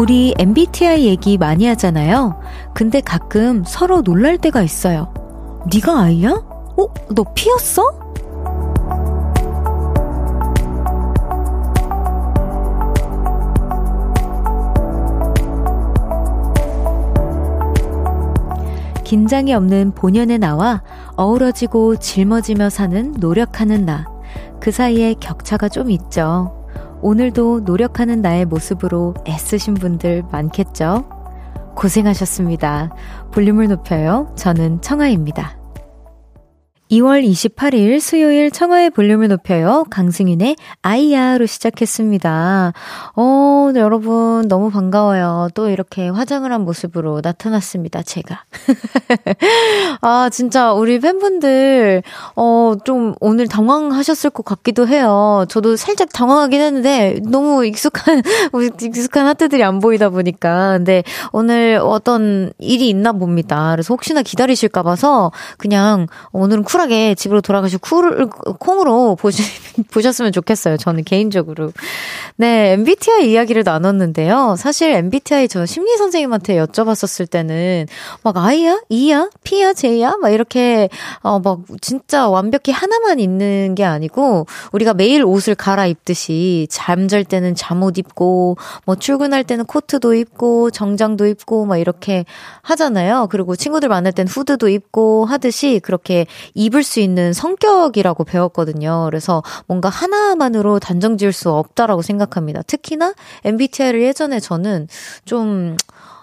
우리 MBTI 얘기 많이 하잖아요. 근데 가끔 서로 놀랄 때가 있어요. 네가 아이야? 어? 너 P였어? 긴장이 없는 본연의 나와 어우러지고 짊어지며 사는 노력하는 나. 그 사이에 격차가 좀 있죠. 오늘도 노력하는 나의 모습으로 애쓰신 분들 많겠죠? 고생하셨습니다. 볼륨을 높여요. 저는 청아입니다. 2월 28일 수요일 청하의 볼륨을 높여요. 강승윤의 아이야로 시작했습니다. 어, 네, 여러분 너무 반가워요. 또 이렇게 화장을 한 모습으로 나타났습니다. 제가. 아, 진짜 우리 팬분들 어, 좀 오늘 당황하셨을 것 같기도 해요. 저도 살짝 당황하긴 했는데 너무 익숙한 익숙한 하트들이 안 보이다 보니까 근데 오늘 어떤 일이 있나 봅니다. 그래서 혹시나 기다리실까 봐서 그냥 오늘은 쿨 쿨하게 집으로 돌아가시고 쿨, 콩으로 보시, 보셨으면 좋겠어요. 저는 개인적으로. 네, MBTI 이야기를 나눴는데요. 사실 MBTI 저 심리 선생님한테 여쭤봤었을 때는 막 I야? E야? P야? J야? 막 이렇게, 어, 막 진짜 완벽히 하나만 있는 게 아니고 우리가 매일 옷을 갈아입듯이 잠잘 때는 잠옷 입고 뭐 출근할 때는 코트도 입고 정장도 입고 막 이렇게 하잖아요. 그리고 친구들 만날 땐 후드도 입고 하듯이 그렇게 입을 수 있는 성격이라고 배웠거든요. 그래서 뭔가 하나만으로 단정 지을 수 없다라고 생각합니다. 특히나 MBTI를 예전에 저는 좀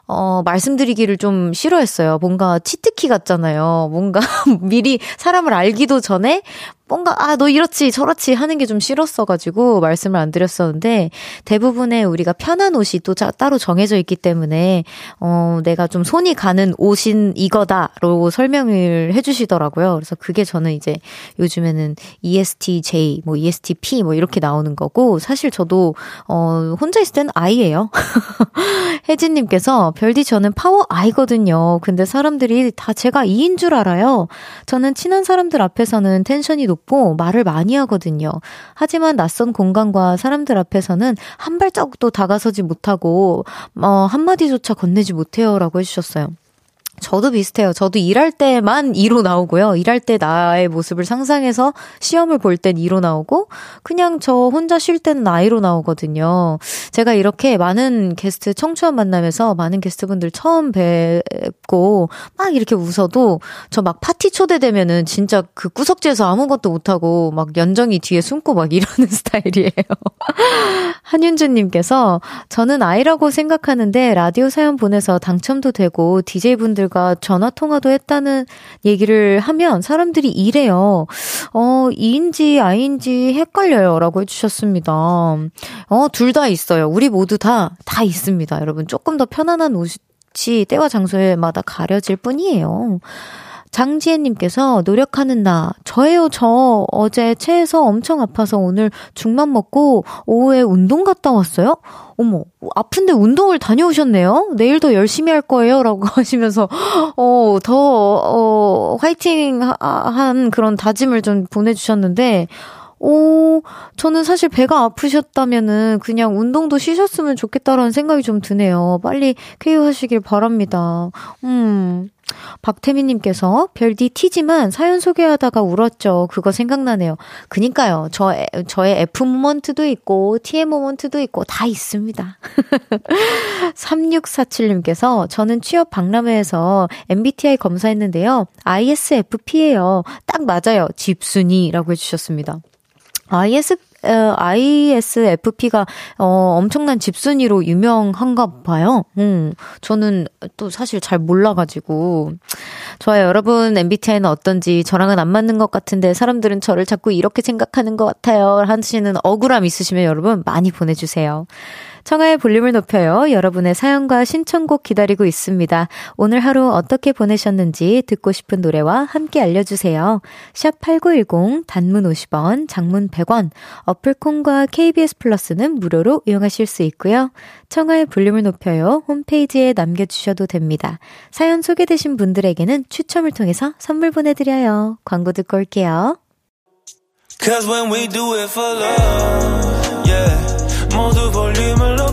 어, 말씀드리기를 좀 싫어했어요. 뭔가 치트키 같잖아요. 뭔가 미리 사람을 알기도 전에 뭔가 아 너 이렇지 저렇지 하는 게 좀 싫었어가지고 말씀을 안 드렸었는데 대부분의 우리가 편한 옷이 또 자, 따로 정해져 있기 때문에 어 내가 좀 손이 가는 옷인 이거다로 설명을 해주시더라고요. 그래서 그게 저는 이제 요즘에는 ESTJ 뭐 ESTP 뭐 이렇게 나오는 거고 사실 저도 어 혼자 있을 때는 I예요. 혜진님께서 별디 저는 파워 I거든요. 근데 사람들이 다 제가 E인 줄 알아요. 저는 친한 사람들 앞에서는 텐션이 높 높고 말을 많이 하거든요. 하지만 낯선 공간과 사람들 앞에서는 한 발자국도 다가서지 못하고 어, 한마디조차 건네지 못해요라고 해주셨어요. 저도 비슷해요. 저도 일할 때만 2로 나오고요. 일할 때 나의 모습을 상상해서 시험을 볼 땐 2로 나오고, 그냥 저 혼자 쉴 때는 I로 나오거든요. 제가 이렇게 많은 게스트, 청취원 만나면서 많은 게스트분들 처음 뵙고, 막 이렇게 웃어도, 저 막 파티 초대되면은 진짜 그 구석지에서 아무것도 못하고, 막 연정이 뒤에 숨고 막 이러는 스타일이에요. 한윤주님께서, 저는 I라고 생각하는데, 라디오 사연 보내서 당첨도 되고, DJ분들 분들과 전화 통화도 했다는 얘기를 하면 사람들이 이래요. 어, 이인지 아인지 헷갈려요. 라고 해주셨습니다. 어, 둘 다 있어요. 우리 모두 다, 다 있습니다. 여러분. 조금 더 편안한 옷이 때와 장소에마다 가려질 뿐이에요. 장지혜님께서 노력하는 나. 저예요, 저. 어제 체해서 엄청 아파서 오늘 죽만 먹고 오후에 운동 갔다 왔어요? 어머, 아픈데 운동을 다녀오셨네요? 내일 도 열심히 할 거예요? 라고 하시면서, 어, 더, 어, 화이팅 한 그런 다짐을 좀 보내주셨는데, 오, 저는 사실 배가 아프셨다면은 그냥 운동도 쉬셨으면 좋겠다라는 생각이 좀 드네요. 빨리 쾌유하시길 바랍니다. 음. 박태민님께서 별디 티지만 사연 소개하다가 울었죠. 그거 생각나네요. 그니까요. 저, 저의 F 모먼트도 있고, TM 모먼트도 있고, 다 있습니다. 3647님께서 저는 취업 박람회에서 MBTI 검사했는데요. ISFP예요. 딱 맞아요. 집순이라고 해주셨습니다. IS, 어, ISFP가, 어, 엄청난 집순이로 유명한가 봐요. 음, 저는 또 사실 잘 몰라가지고. 좋아요. 여러분, MBTI는 어떤지 저랑은 안 맞는 것 같은데 사람들은 저를 자꾸 이렇게 생각하는 것 같아요. 하시는 억울함 있으시면 여러분 많이 보내주세요. 청하의 볼륨을 높여요. 여러분의 사연과 신청곡 기다리고 있습니다. 오늘 하루 어떻게 보내셨는지 듣고 싶은 노래와 함께 알려주세요. 샵 8910 단문 50원, 장문 100원, 어플콘과 KBS 플러스는 무료로 이용하실 수 있고요. 청하의 볼륨을 높여요. 홈페이지에 남겨주셔도 됩니다. 사연 소개되신 분들에게는 추첨을 통해서 선물 보내드려요. 광고 듣고 올게요. Cause when we do it for love, yeah. 모두 볼륨을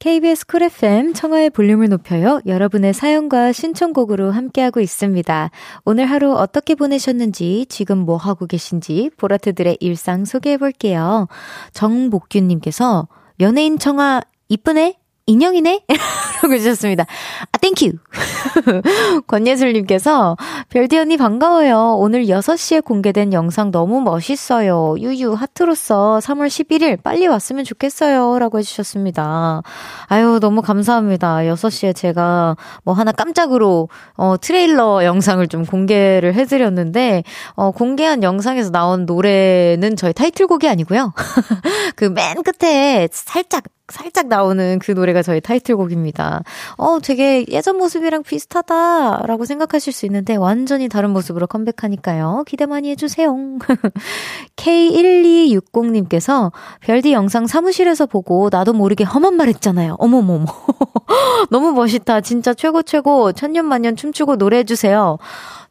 KBS 쿨 FM 청하의 볼륨을 높여요. 여러분의 사연과 신청곡으로 함께하고 있습니다. 오늘 하루 어떻게 보내셨는지, 지금 뭐 하고 계신지, 볼하트들의 일상 소개해 볼게요. 정복균님께서 연예인 청하 이쁘네? 인형이네? 라고 해주셨습니다. 아, thank you! 권예슬님께서, 별디 언니 반가워요. 오늘 6시에 공개된 영상 너무 멋있어요. 유유, 하트로서 3월 11일 빨리 왔으면 좋겠어요. 라고 해주셨습니다. 아유, 너무 감사합니다. 6시에 제가 뭐 하나 깜짝으로, 어, 트레일러 영상을 좀 공개를 해드렸는데, 어, 공개한 영상에서 나온 노래는 저희 타이틀곡이 아니고요. 그 맨 끝에 살짝 살짝 나오는 그 노래가 저희 타이틀곡입니다. 어, 되게 예전 모습이랑 비슷하다라고 생각하실 수 있는데 완전히 다른 모습으로 컴백하니까요. 기대 많이 해주세요. K1260님께서 별디 영상 사무실에서 보고 나도 모르게 험한 말 했잖아요. 어머머머. 너무 멋있다. 진짜 최고 최고. 천년만년 춤추고 노래해주세요.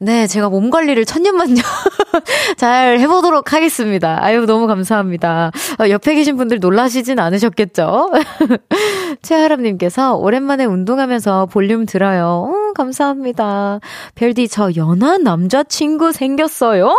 네, 제가 몸 관리를 천년만년 잘 해보도록 하겠습니다. 아유, 너무 감사합니다. 어, 옆에 계신 분들 놀라시진 않으셨겠죠? 최하람님께서 오랜만에 운동하면서 볼륨 들어요. 어, 감사합니다. 별디, 저 연하 남자친구 생겼어요?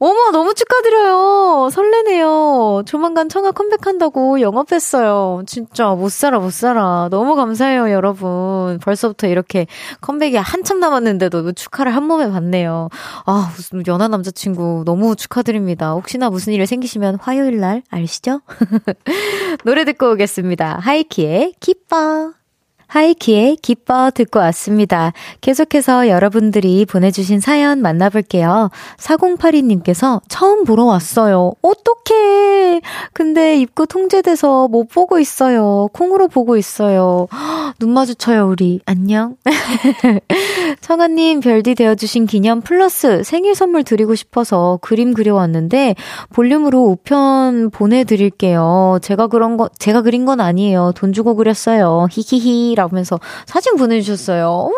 어머, 너무 축하드려요. 설레네요. 조만간 청아 컴백한다고 영업했어요. 진짜 못 살아, 못 살아. 너무 감사해요, 여러분. 벌써부터 이렇게 컴백이 한참 남았는데도 축하를 한 몸에 받네요. 아, 연하 남자친구 너무 축하드립니다. 혹시나 무슨 일이 생기시면 화요일 날 아시죠? 노래 듣고 오겠습니다. 하이키의 기뻐. 하이키의 기뻐 듣고 왔습니다. 계속해서 여러분들이 보내주신 사연 만나볼게요. 4082님께서 처음 보러 왔어요. 어떡해. 근데 입구 통제돼서 못 보고 있어요. 콩으로 보고 있어요. 눈 마주쳐요, 우리. 안녕. 청아님 별디 되어주신 기념 플러스 생일 선물 드리고 싶어서 그림 그려왔는데 볼륨으로 우편 보내드릴게요. 제가 그런 거, 제가 그린 건 아니에요. 돈 주고 그렸어요. 히히히. 라면서 사진 보내주셨어요. 어머,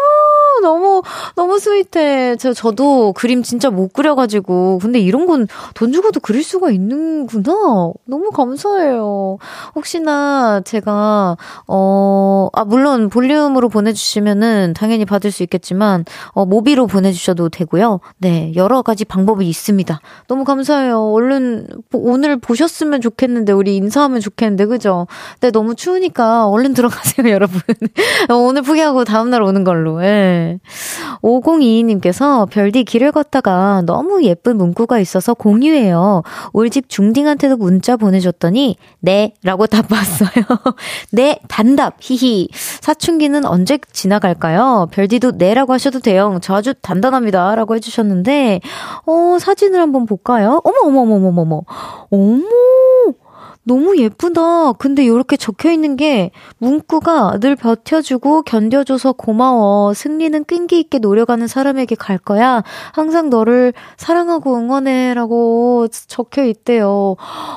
너무, 너무 스윗해. 저, 저도 그림 진짜 못 그려가지고. 근데 이런 건 돈 주고도 그릴 수가 있는구나. 너무 감사해요. 혹시나 제가, 어, 아, 물론 볼륨으로 보내주시면은 당연히 받을 수 있겠지만, 어, 모비로 보내주셔도 되고요. 네, 여러 가지 방법이 있습니다. 너무 감사해요. 얼른, 오늘 보셨으면 좋겠는데, 우리 인사하면 좋겠는데, 그죠? 근데 너무 추우니까 얼른 들어가세요, 여러분. 오늘 포기하고 다음날 오는 걸로. 예. 5022님께서 별디 길을 걷다가 너무 예쁜 문구가 있어서 공유해요. 우리 집 중딩한테도 문자 보내줬더니 네 라고 답봤어요. 네 단답 히히 사춘기는 언제 지나갈까요? 별디도 네라고 하셔도 돼요. 저 아주 단단합니다 라고 해주셨는데 어 사진을 한번 볼까요? 어머 어머 어머 어머 어머 어머 너무 예쁘다. 근데 이렇게 적혀 있는 게 문구가 늘 버텨주고 견뎌줘서 고마워. 승리는 끈기 있게 노력하는 사람에게 갈 거야. 항상 너를 사랑하고 응원해라고 적혀 있대요.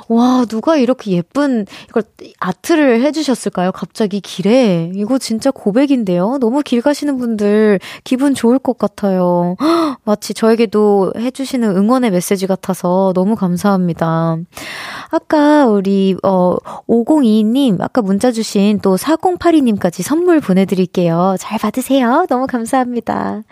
와, 누가 이렇게 예쁜 이걸 아트를 해주셨을까요? 갑자기 길에. 이거 진짜 고백인데요. 너무 길 가시는 분들 기분 좋을 것 같아요. 마치 저에게도 해주시는 응원의 메시지 같아서 너무 감사합니다. 아까 우리 어 5022님 아까 문자 주신 또 4082님까지 선물 보내드릴게요. 잘 받으세요. 너무 감사합니다.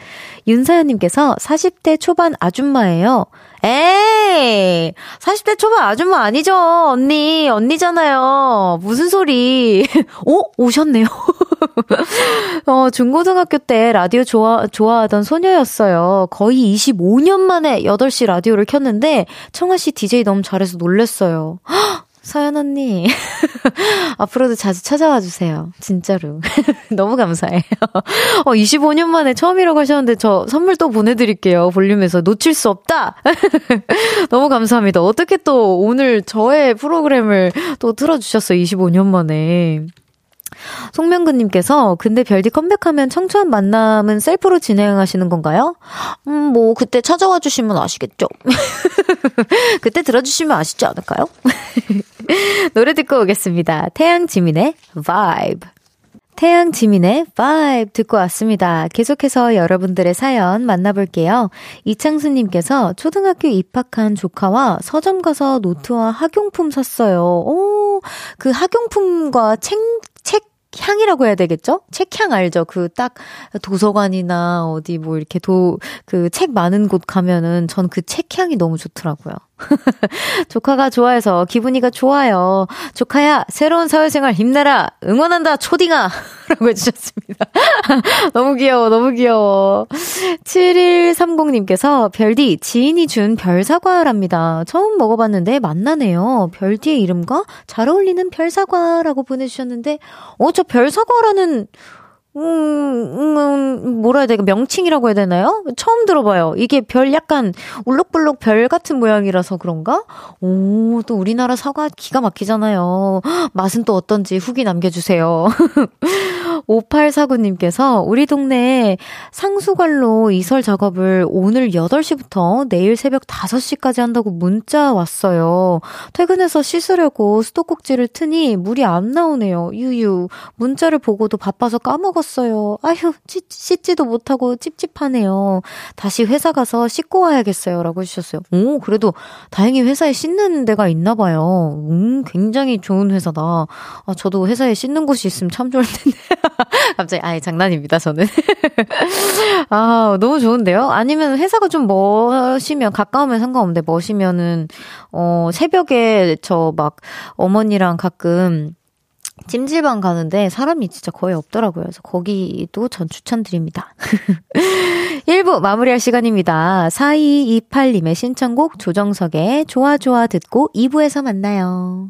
윤사연님께서 40대 초반 아줌마예요. 에이! 40대 초반 아줌마 아니죠, 언니. 언니잖아요. 무슨 소리. 어? 오셨네요. 어, 중고등학교 때 라디오 좋아, 좋아하던 소녀였어요. 거의 25년 만에 8시 라디오를 켰는데, 청아씨 DJ 너무 잘해서 놀랬어요. 서연 언니. 앞으로도 자주 찾아와 주세요. 진짜로. 너무 감사해요. 어, 25년 만에 처음이라고 하셨는데 저 선물 또 보내드릴게요. 볼륨에서 놓칠 수 없다! 너무 감사합니다. 어떻게 또 오늘 저의 프로그램을 또 틀어주셨어요. 25년 만에. 송명근님께서, 근데 별디 컴백하면 청초한 만남은 셀프로 진행하시는 건가요? 음, 뭐, 그때 찾아와 주시면 아시겠죠? 그때 들어주시면 아시지 않을까요? 노래 듣고 오겠습니다. 태양 지민의 Vibe. 태양 지민의 Vibe 듣고 왔습니다. 계속해서 여러분들의 사연 만나볼게요. 이창수님께서 초등학교 입학한 조카와 서점 가서 노트와 학용품 샀어요. 오, 그 학용품과 책, 책 향이라고 해야 되겠죠? 책향 알죠? 그 딱 도서관이나 어디 뭐 이렇게 도, 그 책 많은 곳 가면은 전 그 책향이 너무 좋더라고요. 조카가 좋아해서 기분이가 좋아요. 조카야, 새로운 사회생활 힘내라! 응원한다, 초딩아! 라고 해주셨습니다. 너무 귀여워, 너무 귀여워. 7130님께서 별디, 지인이 준 별사과랍니다. 처음 먹어봤는데 맛나네요. 별디의 이름과 잘 어울리는 별사과라고 보내주셨는데, 어, 저 별사과라는 음, 음, 뭐라 해야 되나, 명칭이라고 해야 되나요? 처음 들어봐요. 이게 별 약간 울룩불룩 별 같은 모양이라서 그런가? 오, 또 우리나라 사과 기가 막히잖아요. 맛은 또 어떤지 후기 남겨주세요. 5849님께서 우리 동네에 상수관로 이설 작업을 오늘 8시부터 내일 새벽 5시까지 한다고 문자 왔어요. 퇴근해서 씻으려고 수도꼭지를 트니 물이 안 나오네요. 유유. 문자를 보고도 바빠서 까먹었어요. 아휴, 씻지도 못하고 찝찝하네요. 다시 회사 가서 씻고 와야겠어요. 라고 해주셨어요. 오, 그래도 다행히 회사에 씻는 데가 있나 봐요. 음, 굉장히 좋은 회사다. 아, 저도 회사에 씻는 곳이 있으면 참 좋을 텐데. 갑자기, 아예 장난입니다, 저는. 아, 너무 좋은데요? 아니면 회사가 좀 멋이면, 가까우면 상관없는데, 멋이면은, 어, 새벽에 저 막 어머니랑 가끔 찜질방 가는데 사람이 진짜 거의 없더라고요. 그래서 거기도 전 추천드립니다. 1부 마무리할 시간입니다. 4228님의 신청곡 조정석의 좋아 좋아 듣고 2부에서 만나요.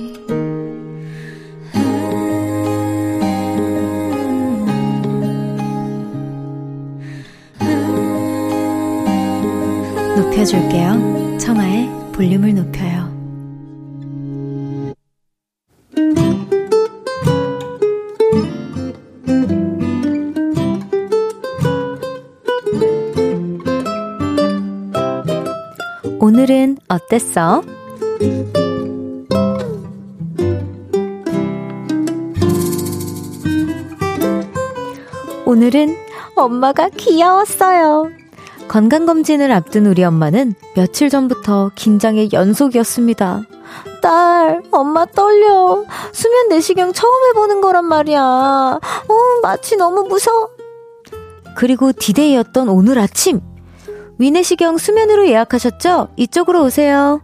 높여줄게요. 청하의 볼륨을 높여요. 오늘은 어땠어? 오늘은 엄마가 귀여웠어요. 건강검진을 앞둔 우리 엄마는 며칠 전부터 긴장의 연속이었습니다. 딸, 엄마 떨려. 수면 내시경 처음 해보는 거란 말이야. 어, 마치 너무 무서워. 그리고 디데이였던 오늘 아침. 위내시경 수면으로 예약하셨죠? 이쪽으로 오세요.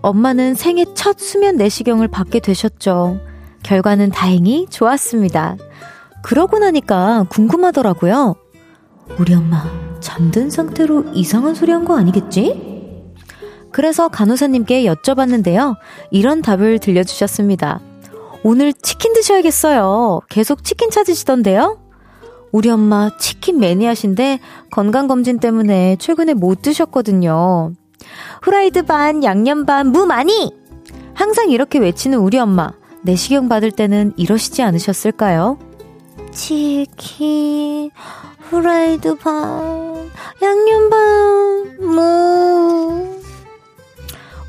엄마는 생애 첫 수면 내시경을 받게 되셨죠. 결과는 다행히 좋았습니다. 그러고 나니까 궁금하더라고요. 우리 엄마 잠든 상태로 이상한 소리 한 거 아니겠지? 그래서 간호사님께 여쭤봤는데요. 이런 답을 들려주셨습니다. 오늘 치킨 드셔야겠어요. 계속 치킨 찾으시던데요? 우리 엄마 치킨 매니아신데 건강검진 때문에 최근에 못 드셨거든요. 후라이드 반, 양념 반, 무 많이! 항상 이렇게 외치는 우리 엄마. 내시경 받을 때는 이러시지 않으셨을까요? 치킨, 후라이드 반, 양념 반, 뭐.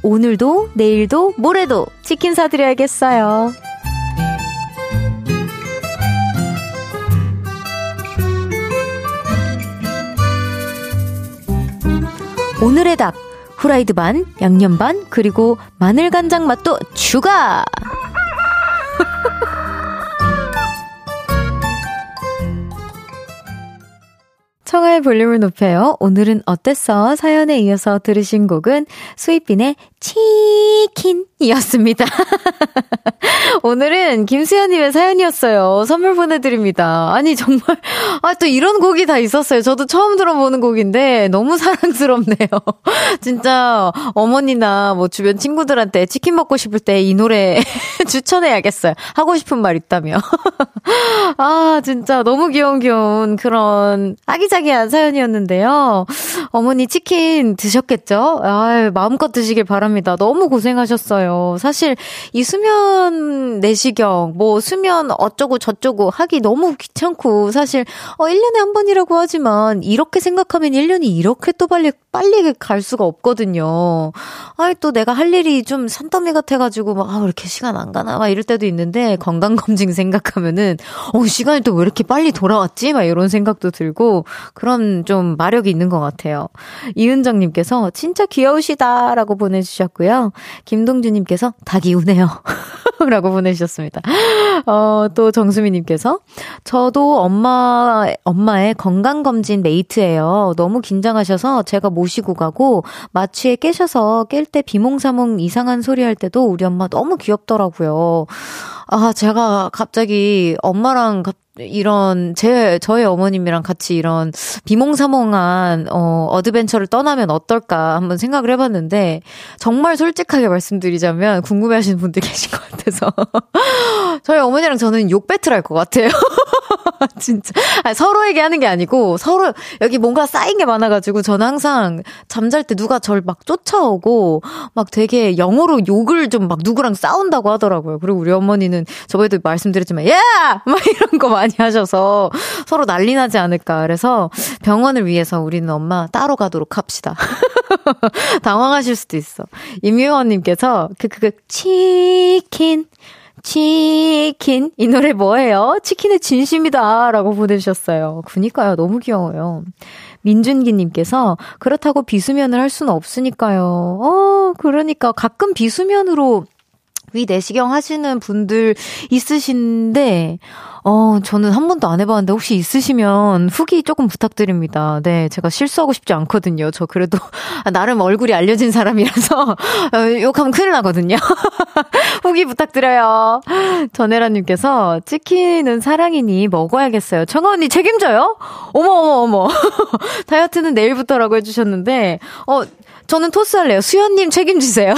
오늘도, 내일도, 모레도 치킨 사드려야겠어요. 오늘의 답. 후라이드 반, 양념 반, 그리고 마늘 간장 맛도 추가! 청하의 볼륨을 높여요. 오늘은 어땠어? 사연에 이어서 들으신 곡은 스윗빈의 치킨이었습니다. 오늘은 김수현님의 사연이었어요. 선물 보내드립니다. 아니, 정말, 아, 또 이런 곡이 다 있었어요. 저도 처음 들어보는 곡인데 너무 사랑스럽네요. 진짜 어머니나 뭐 주변 친구들한테 치킨 먹고 싶을 때 이 노래 추천해야겠어요. 하고 싶은 말 있다며. 아, 진짜 너무 귀여운 귀여운 그런 아기자기한 사연이었는데요. 어머니 치킨 드셨겠죠? 아, 마음껏 드시길 바랍니다. 너무 고생하셨어요. 사실 이 수면 내시경, 뭐 수면 어쩌고 저쩌고 하기 너무 귀찮고 사실 어 1년에 한 번이라고 하지만 이렇게 생각하면 1년이 이렇게 또 빨리 빨리 갈 수가 없거든요. 아이 또 내가 할 일이 좀 산더미 같아 가지고 막 아, 왜 이렇게 시간 안 가나 막 이럴 때도 있는데 건강 검진 생각하면은 어 시간이 또 왜 이렇게 빨리 돌아왔지? 막 이런 생각도 들고 그런 좀 마력이 있는 것 같아요. 이은정님께서 진짜 귀여우시다라고 보내주셨 고요. 김동주님께서 닭이 우네요. 라고 보내주셨습니다. 어, 또 정수미님께서 저도 엄마, 엄마의 건강검진 mate예요. 너무 긴장하셔서 제가 모시고 가고 마취에 깨셔서 깰 때 비몽사몽 이상한 소리 할 때도 우리 엄마 너무 귀엽더라고요. 아, 제가 갑자기 엄마랑 이런 제 저의 어머님이랑 같이 이런 비몽사몽한 어 adventure를 떠나면 어떨까 한번 생각을 해봤는데 정말 솔직하게 말씀드리자면 궁금해하시는 분들 계신 것 같아서 저희 어머니랑 저는 욕 배틀 할 것 같아요. 진짜 아니, 서로에게 하는 게 아니고 서로 여기 뭔가 쌓인 게 많아가지고 저는 항상 잠잘 때 누가 저를 막 쫓아오고 막 되게 영어로 욕을 좀 막 누구랑 싸운다고 하더라고요. 그리고 우리 어머니는 저번에도 말씀드렸지만 야! 막 이런 거 많이 하셔서 서로 난리 나지 않을까. 그래서 병원을 위해서 우리는 엄마 따로 가도록 합시다. 당황하실 수도 있어. 임유원님께서 그, 그, 그, 치킨. 치킨. 이 노래 뭐예요? 치킨의 진심이다. 라고 보내주셨어요. 그니까요. 너무 귀여워요. 민준기님께서 그렇다고 비수면을 할 수는 없으니까요. 어, 그러니까 가끔 비수면으로 위 내시경 하시는 분들 있으신데, 어, 저는 한 번도 안 해봤는데 혹시 있으시면 후기 조금 부탁드립니다. 네, 제가 실수하고 싶지 않거든요. 저 그래도 나름 얼굴이 알려진 사람이라서 어, 욕하면 큰일 나거든요. 후기 부탁드려요. 전혜라님께서 치킨은 사랑이니 먹어야겠어요. 청아 언니 책임져요? 어머, 어머, 어머. 다이어트는 내일부터라고 해주셨는데, 어, 저는 토스할래요. 수현님 책임지세요.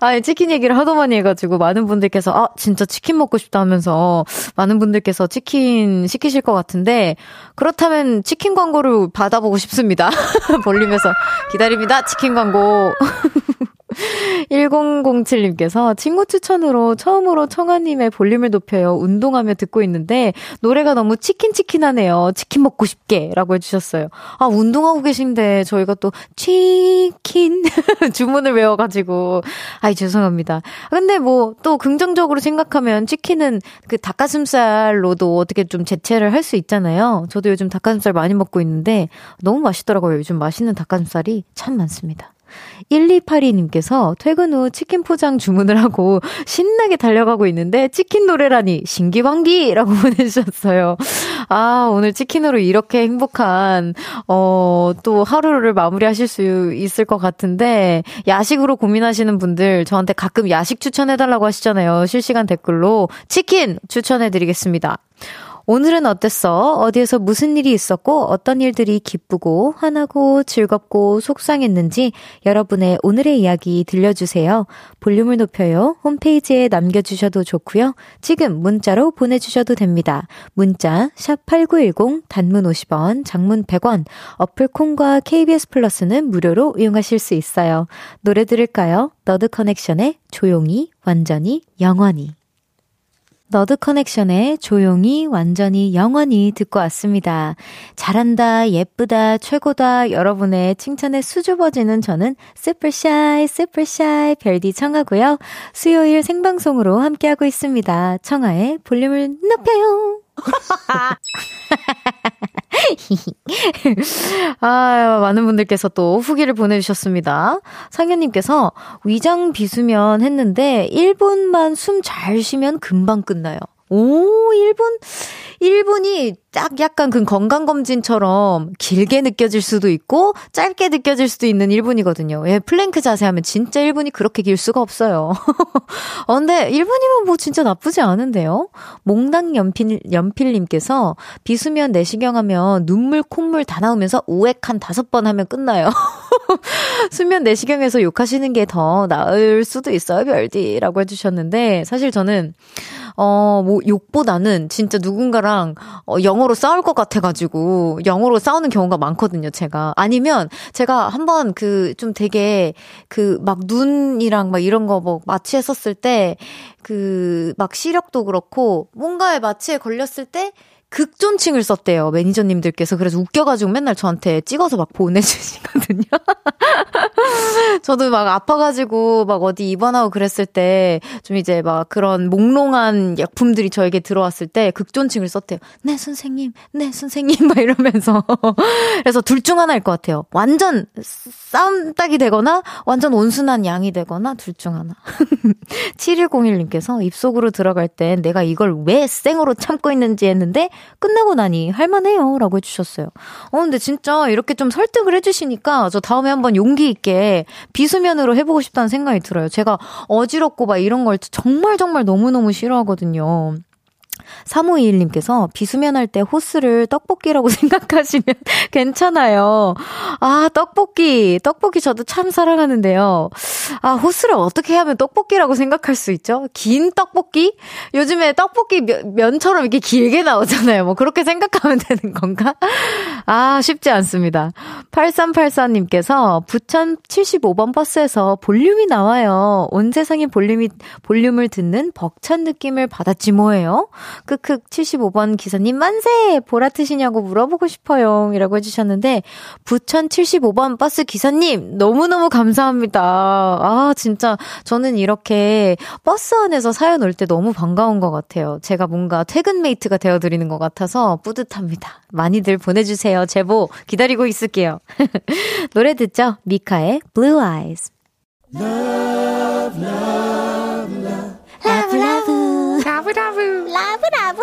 아, 치킨 얘기를 하도 많이 해가지고 많은 분들께서 아 진짜 치킨 먹고 싶다 하면서 많은 분들께서 치킨 시키실 것 같은데 그렇다면 치킨 광고를 받아보고 싶습니다. 볼륨에서 기다립니다. 치킨 광고. 1007님께서 친구 추천으로 처음으로 청아님의 볼륨을 높여요. 운동하며 듣고 있는데 노래가 너무 치킨치킨하네요. 치킨 먹고 싶게 라고 해주셨어요. 아, 운동하고 계신데 저희가 또 치킨 주문을 외워가지고 아이 죄송합니다. 근데 뭐 또 긍정적으로 생각하면 치킨은 그 닭가슴살로도 어떻게 좀 대체를 할 수 있잖아요. 저도 요즘 닭가슴살 많이 먹고 있는데 너무 맛있더라고요. 요즘 맛있는 닭가슴살이 참 많습니다. 1282님께서 퇴근 후 치킨 포장 주문을 하고 신나게 달려가고 있는데 치킨 노래라니 신기방기라고 보내주셨어요. 아, 오늘 치킨으로 이렇게 행복한, 어, 또 하루를 마무리하실 수 있을 것 같은데 야식으로 고민하시는 분들 저한테 가끔 야식 추천해달라고 하시잖아요. 실시간 댓글로 치킨 추천해드리겠습니다. 오늘은 어땠어? 어디에서 무슨 일이 있었고 어떤 일들이 기쁘고 화나고 즐겁고 속상했는지 여러분의 오늘의 이야기 들려주세요. 볼륨을 높여요. 홈페이지에 남겨주셔도 좋고요. 지금 문자로 보내주셔도 됩니다. 문자 샵8910 단문 50원, 장문 100원, 어플 콩과 KBS 플러스는 무료로 이용하실 수 있어요. 노래 들을까요? 너드 커넥션의 조용히 완전히 영원히 너드 커넥션의 조용히 완전히 영원히 듣고 왔습니다. 잘한다, 예쁘다, 최고다 여러분의 칭찬에 수줍어지는 저는 super shy super shy 별디 청하고요. 수요일 생방송으로 함께하고 있습니다. 청하의 볼륨을 높여요. 아, 많은 분들께서 또 후기를 보내주셨습니다. 상현님께서 위장 비수면 했는데 1분만 숨 잘 쉬면 금방 끝나요. 오, 1분? 1분이 딱 약간 그 건강검진처럼 길게 느껴질 수도 있고 짧게 느껴질 수도 있는 1분이거든요. 예, 플랭크 자세 하면 진짜 1분이 그렇게 길 수가 없어요. 어, 근데 1분이면 뭐 진짜 나쁘지 않은데요? 몽당 연필, 연필님께서 비수면 내시경 하면 눈물, 콧물 다 나오면서 우액 한 다섯 번 하면 끝나요. 수면 내시경에서 욕하시는 게 더 나을 수도 있어요, 별디라고 해주셨는데, 사실 저는, 어, 뭐, 욕보다는 진짜 누군가랑 어, 영어로 싸울 것 같아가지고, 영어로 싸우는 경우가 많거든요, 제가. 아니면, 제가 한번 그, 좀 되게, 그, 막 눈이랑 막 이런 거 뭐 마취했었을 때, 그, 막 시력도 그렇고, 뭔가에 마취에 걸렸을 때, 극존칭을 썼대요, 매니저님들께서. 그래서 웃겨가지고 맨날 저한테 찍어서 막 보내주시거든요. 저도 막 아파가지고 막 어디 입원하고 그랬을 때 좀 이제 막 그런 몽롱한 약품들이 저에게 들어왔을 때 극존칭을 썼대요. 네, 선생님, 네, 선생님, 막 이러면서. 그래서 둘 중 하나일 것 같아요. 완전 싸움딱이 되거나 완전 온순한 양이 되거나 둘 중 하나. 7101님께서 입속으로 들어갈 땐 내가 이걸 왜 생으로 참고 있는지 했는데 끝나고 나니 할만해요. 라고 해주셨어요. 어, 근데 진짜 이렇게 좀 설득을 해주시니까 저 다음에 한번 용기 있게 비수면으로 해보고 싶다는 생각이 들어요. 제가 어지럽고 막 이런 걸 정말 정말 너무너무 싫어하거든요. 3521님께서 비수면할 때 호스를 떡볶이라고 생각하시면 괜찮아요. 아, 떡볶이. 떡볶이 저도 참 사랑하는데요. 아, 호스를 어떻게 하면 떡볶이라고 생각할 수 있죠? 긴 떡볶이? 요즘에 떡볶이 면, 처럼 이렇게 길게 나오잖아요. 뭐 그렇게 생각하면 되는 건가? 아, 쉽지 않습니다. 8384님께서 부천 75번 버스에서 볼륨이 나와요. 온 세상의 볼륨이, 볼륨을 듣는 벅찬 느낌을 받았지 뭐예요? 크크 75번 기사님 만세! 볼하트시냐고 물어보고 싶어요. 이라고 해주셨는데, 부천 75번 버스 기사님, 너무너무 감사합니다. 아, 진짜, 저는 이렇게 버스 안에서 사연 올 때 너무 반가운 것 같아요. 제가 뭔가 퇴근 mate가 되어드리는 것 같아서 뿌듯합니다. 많이들 보내주세요. 제보 기다리고 있을게요. 노래 듣죠? 미카의 Blue Eyes. Love, love, love. love love love love love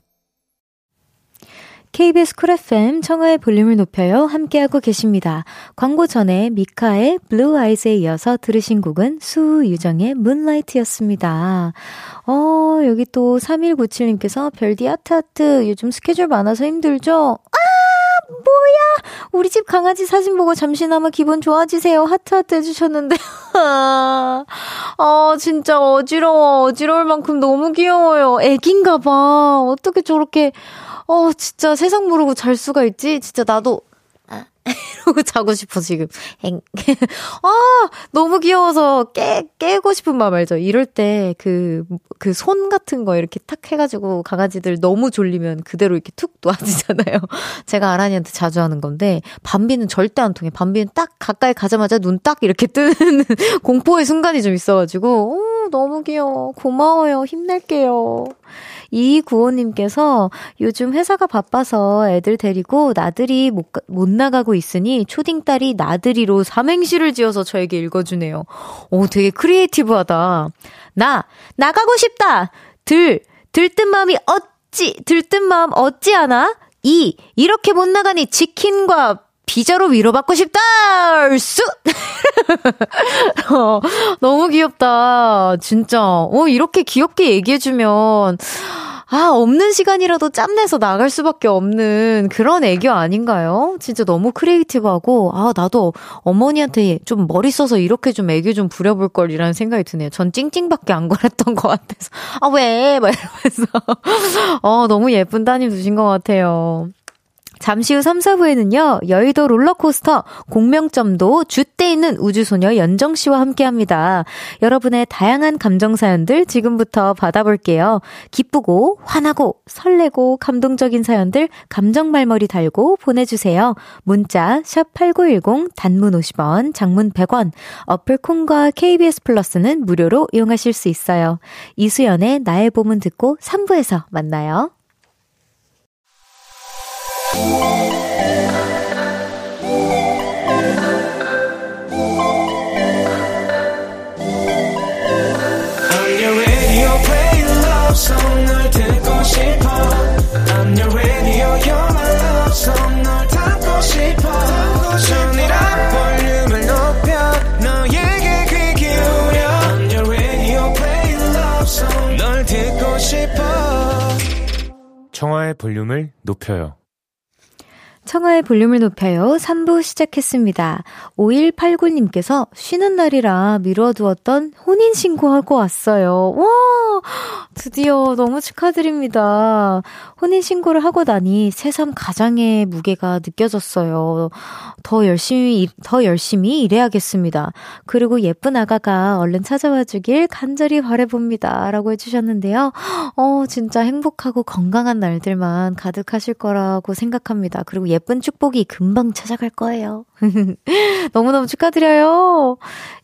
KBS 쿨 FM 청하의 볼륨을 높여요. 함께하고 계십니다. 광고 전에 미카의 Blue Eyes에 이어서 들으신 곡은 수유정의 Moonlight였습니다. 어, 여기 또 3197님께서 별디 아트아트 요즘 스케줄 많아서 힘들죠? 아! 뭐야! 우리 집 강아지 사진 보고 잠시나마 기분 좋아지세요. 하트하트 해주셨는데. 아, 진짜 어지러워. 어지러울 만큼 너무 귀여워요. 애긴가 봐. 어떻게 저렇게, 어, 진짜 세상 모르고 잘 수가 있지? 진짜 나도, 아, 이러고 자고 싶어, 지금. 엥. 아, 너무 귀여워서 깨, 깨고 싶은 마음 알죠? 이럴 때 그, 그 손 같은 거 이렇게 탁 해가지고 강아지들 너무 졸리면 그대로 이렇게 툭 놓아지잖아요. 제가 아란이한테 자주 하는 건데, 밤비는 절대 안 통해. 밤비는 딱 가까이 가자마자 눈 딱 이렇게 뜨는 공포의 순간이 좀 있어가지고, 오, 너무 귀여워. 고마워요. 힘낼게요. 이구호님께서 요즘 회사가 바빠서 애들 데리고 나들이 못, 못 나가고 있으니 초딩 딸이 나들이로 삼행시를 지어서 저에게 읽어주네요. 오, 되게 creative하다. 나, 나가고 싶다! 들, 들뜬 마음이 어찌, 들뜬 마음 어찌 하나? 이, 이렇게 못 나가니 치킨과 피자로 위로받고 싶다! 수! 어, 너무 귀엽다. 진짜. 어, 이렇게 귀엽게 얘기해주면, 아, 없는 시간이라도 짬내서 나갈 수밖에 없는 그런 애교 아닌가요? 진짜 너무 creative하고, 아, 나도 어머니한테 좀 머리 써서 이렇게 좀 애교 좀 부려볼 걸이라는 생각이 드네요. 전 찡찡밖에 안 걸었던 것 같아서. 아, 왜? 막 이러면서. 어, 너무 예쁜 따님 두신 것 같아요. 잠시 후 3, 4부에는요, 여의도 롤러코스터 공명점도 주대 있는 우주소녀 연정씨와 함께 합니다. 여러분의 다양한 감정사연들 지금부터 받아볼게요. 기쁘고, 화나고, 설레고, 감동적인 사연들 감정 말머리 달고 보내주세요. 문자, 샵8910, 단문 50원, 장문 100원, 어플 콩과 KBS 플러스는 무료로 이용하실 수 있어요. 이수연의 나의 봄은 듣고 3부에서 만나요. 청하의 볼륨을 높여요. 청하의 볼륨을 높여요. 3부 시작했습니다. 5189님께서 쉬는 날이라 미뤄두었던 혼인신고하고 왔어요. 와! 드디어 너무 축하드립니다. 혼인신고를 하고 나니 새삼 가장의 무게가 느껴졌어요. 더 열심히, 더 열심히 일해야겠습니다. 그리고 예쁜 아가가 얼른 찾아와 주길 간절히 바래봅니다. 라고 해주셨는데요. 어, 진짜 행복하고 건강한 날들만 가득하실 거라고 생각합니다. 그리고 예쁜 축복이 금방 찾아갈 거예요. 너무너무 축하드려요.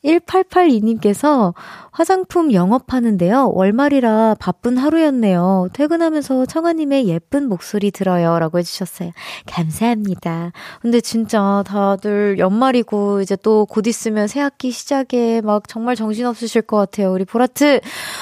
1882님께서 화장품 영업하는데요. 월말이라 바쁜 하루였네요. 퇴근하면서 청아님의 예쁜 목소리 들어요. 라고 해주셨어요. 감사합니다. 근데 진짜 다들 연말이고 이제 또 곧 있으면 새 학기 시작에 막 정말 정신없으실 것 같아요. 우리 보라트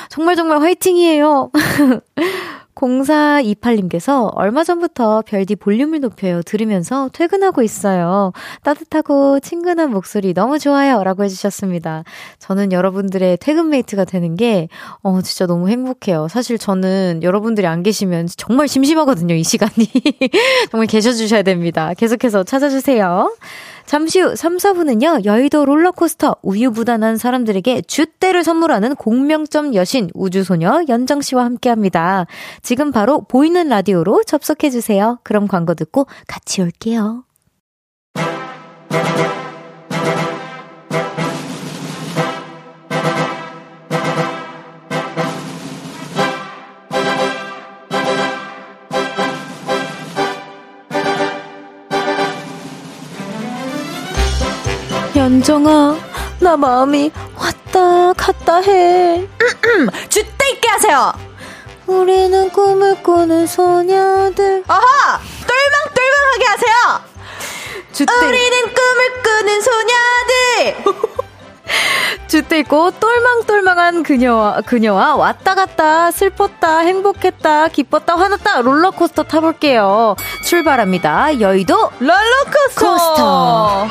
정말 정말 화이팅이에요. 0428님께서 얼마 전부터 별디 볼륨을 높여요. 들으면서 퇴근하고 있어요. 따뜻하고 친근한 목소리 너무 좋아요. 라고 해주셨습니다. 저는 여러분들의 퇴근 mate가 되는 게, 어, 진짜 너무 행복해요. 사실 저는 여러분들이 안 계시면 정말 심심하거든요. 이 시간이. 정말 계셔주셔야 됩니다. 계속해서 찾아주세요. 잠시 후 3, 4부는요, 여의도 롤러코스터 우유부단한 사람들에게 줏대를 선물하는 공명점 여신 우주소녀 연정 씨와 함께 합니다. 지금 바로 보이는 라디오로 접속해주세요. 그럼 광고 듣고 같이 올게요. 연정아, 나 마음이 왔다 갔다 해. 줏대 있게 하세요. 우리는 꿈을 꾸는 소녀들. 아하! 똘망똘망하게 하세요. 줏대. 우리는 꿈을 꾸는 소녀들. 줏대 있고 똘망똘망한 그녀와 그녀와 왔다 갔다 슬펐다 행복했다 기뻤다 화났다 롤러코스터 타볼게요. 출발합니다. 여의도 롤러코스터. 코스터.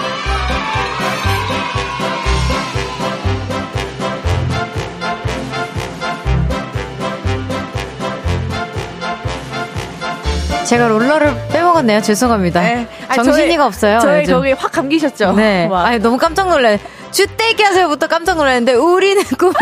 제가 롤러를 빼먹었네요. 죄송합니다. 네. 아니, 정신이가 저희, 없어요. 저희 요즘. 거기 확 감기셨죠? 네. 아니, 너무 깜짝 놀래. 주떼기 하세요부터 깜짝 놀랐는데, 우리는 꿈을,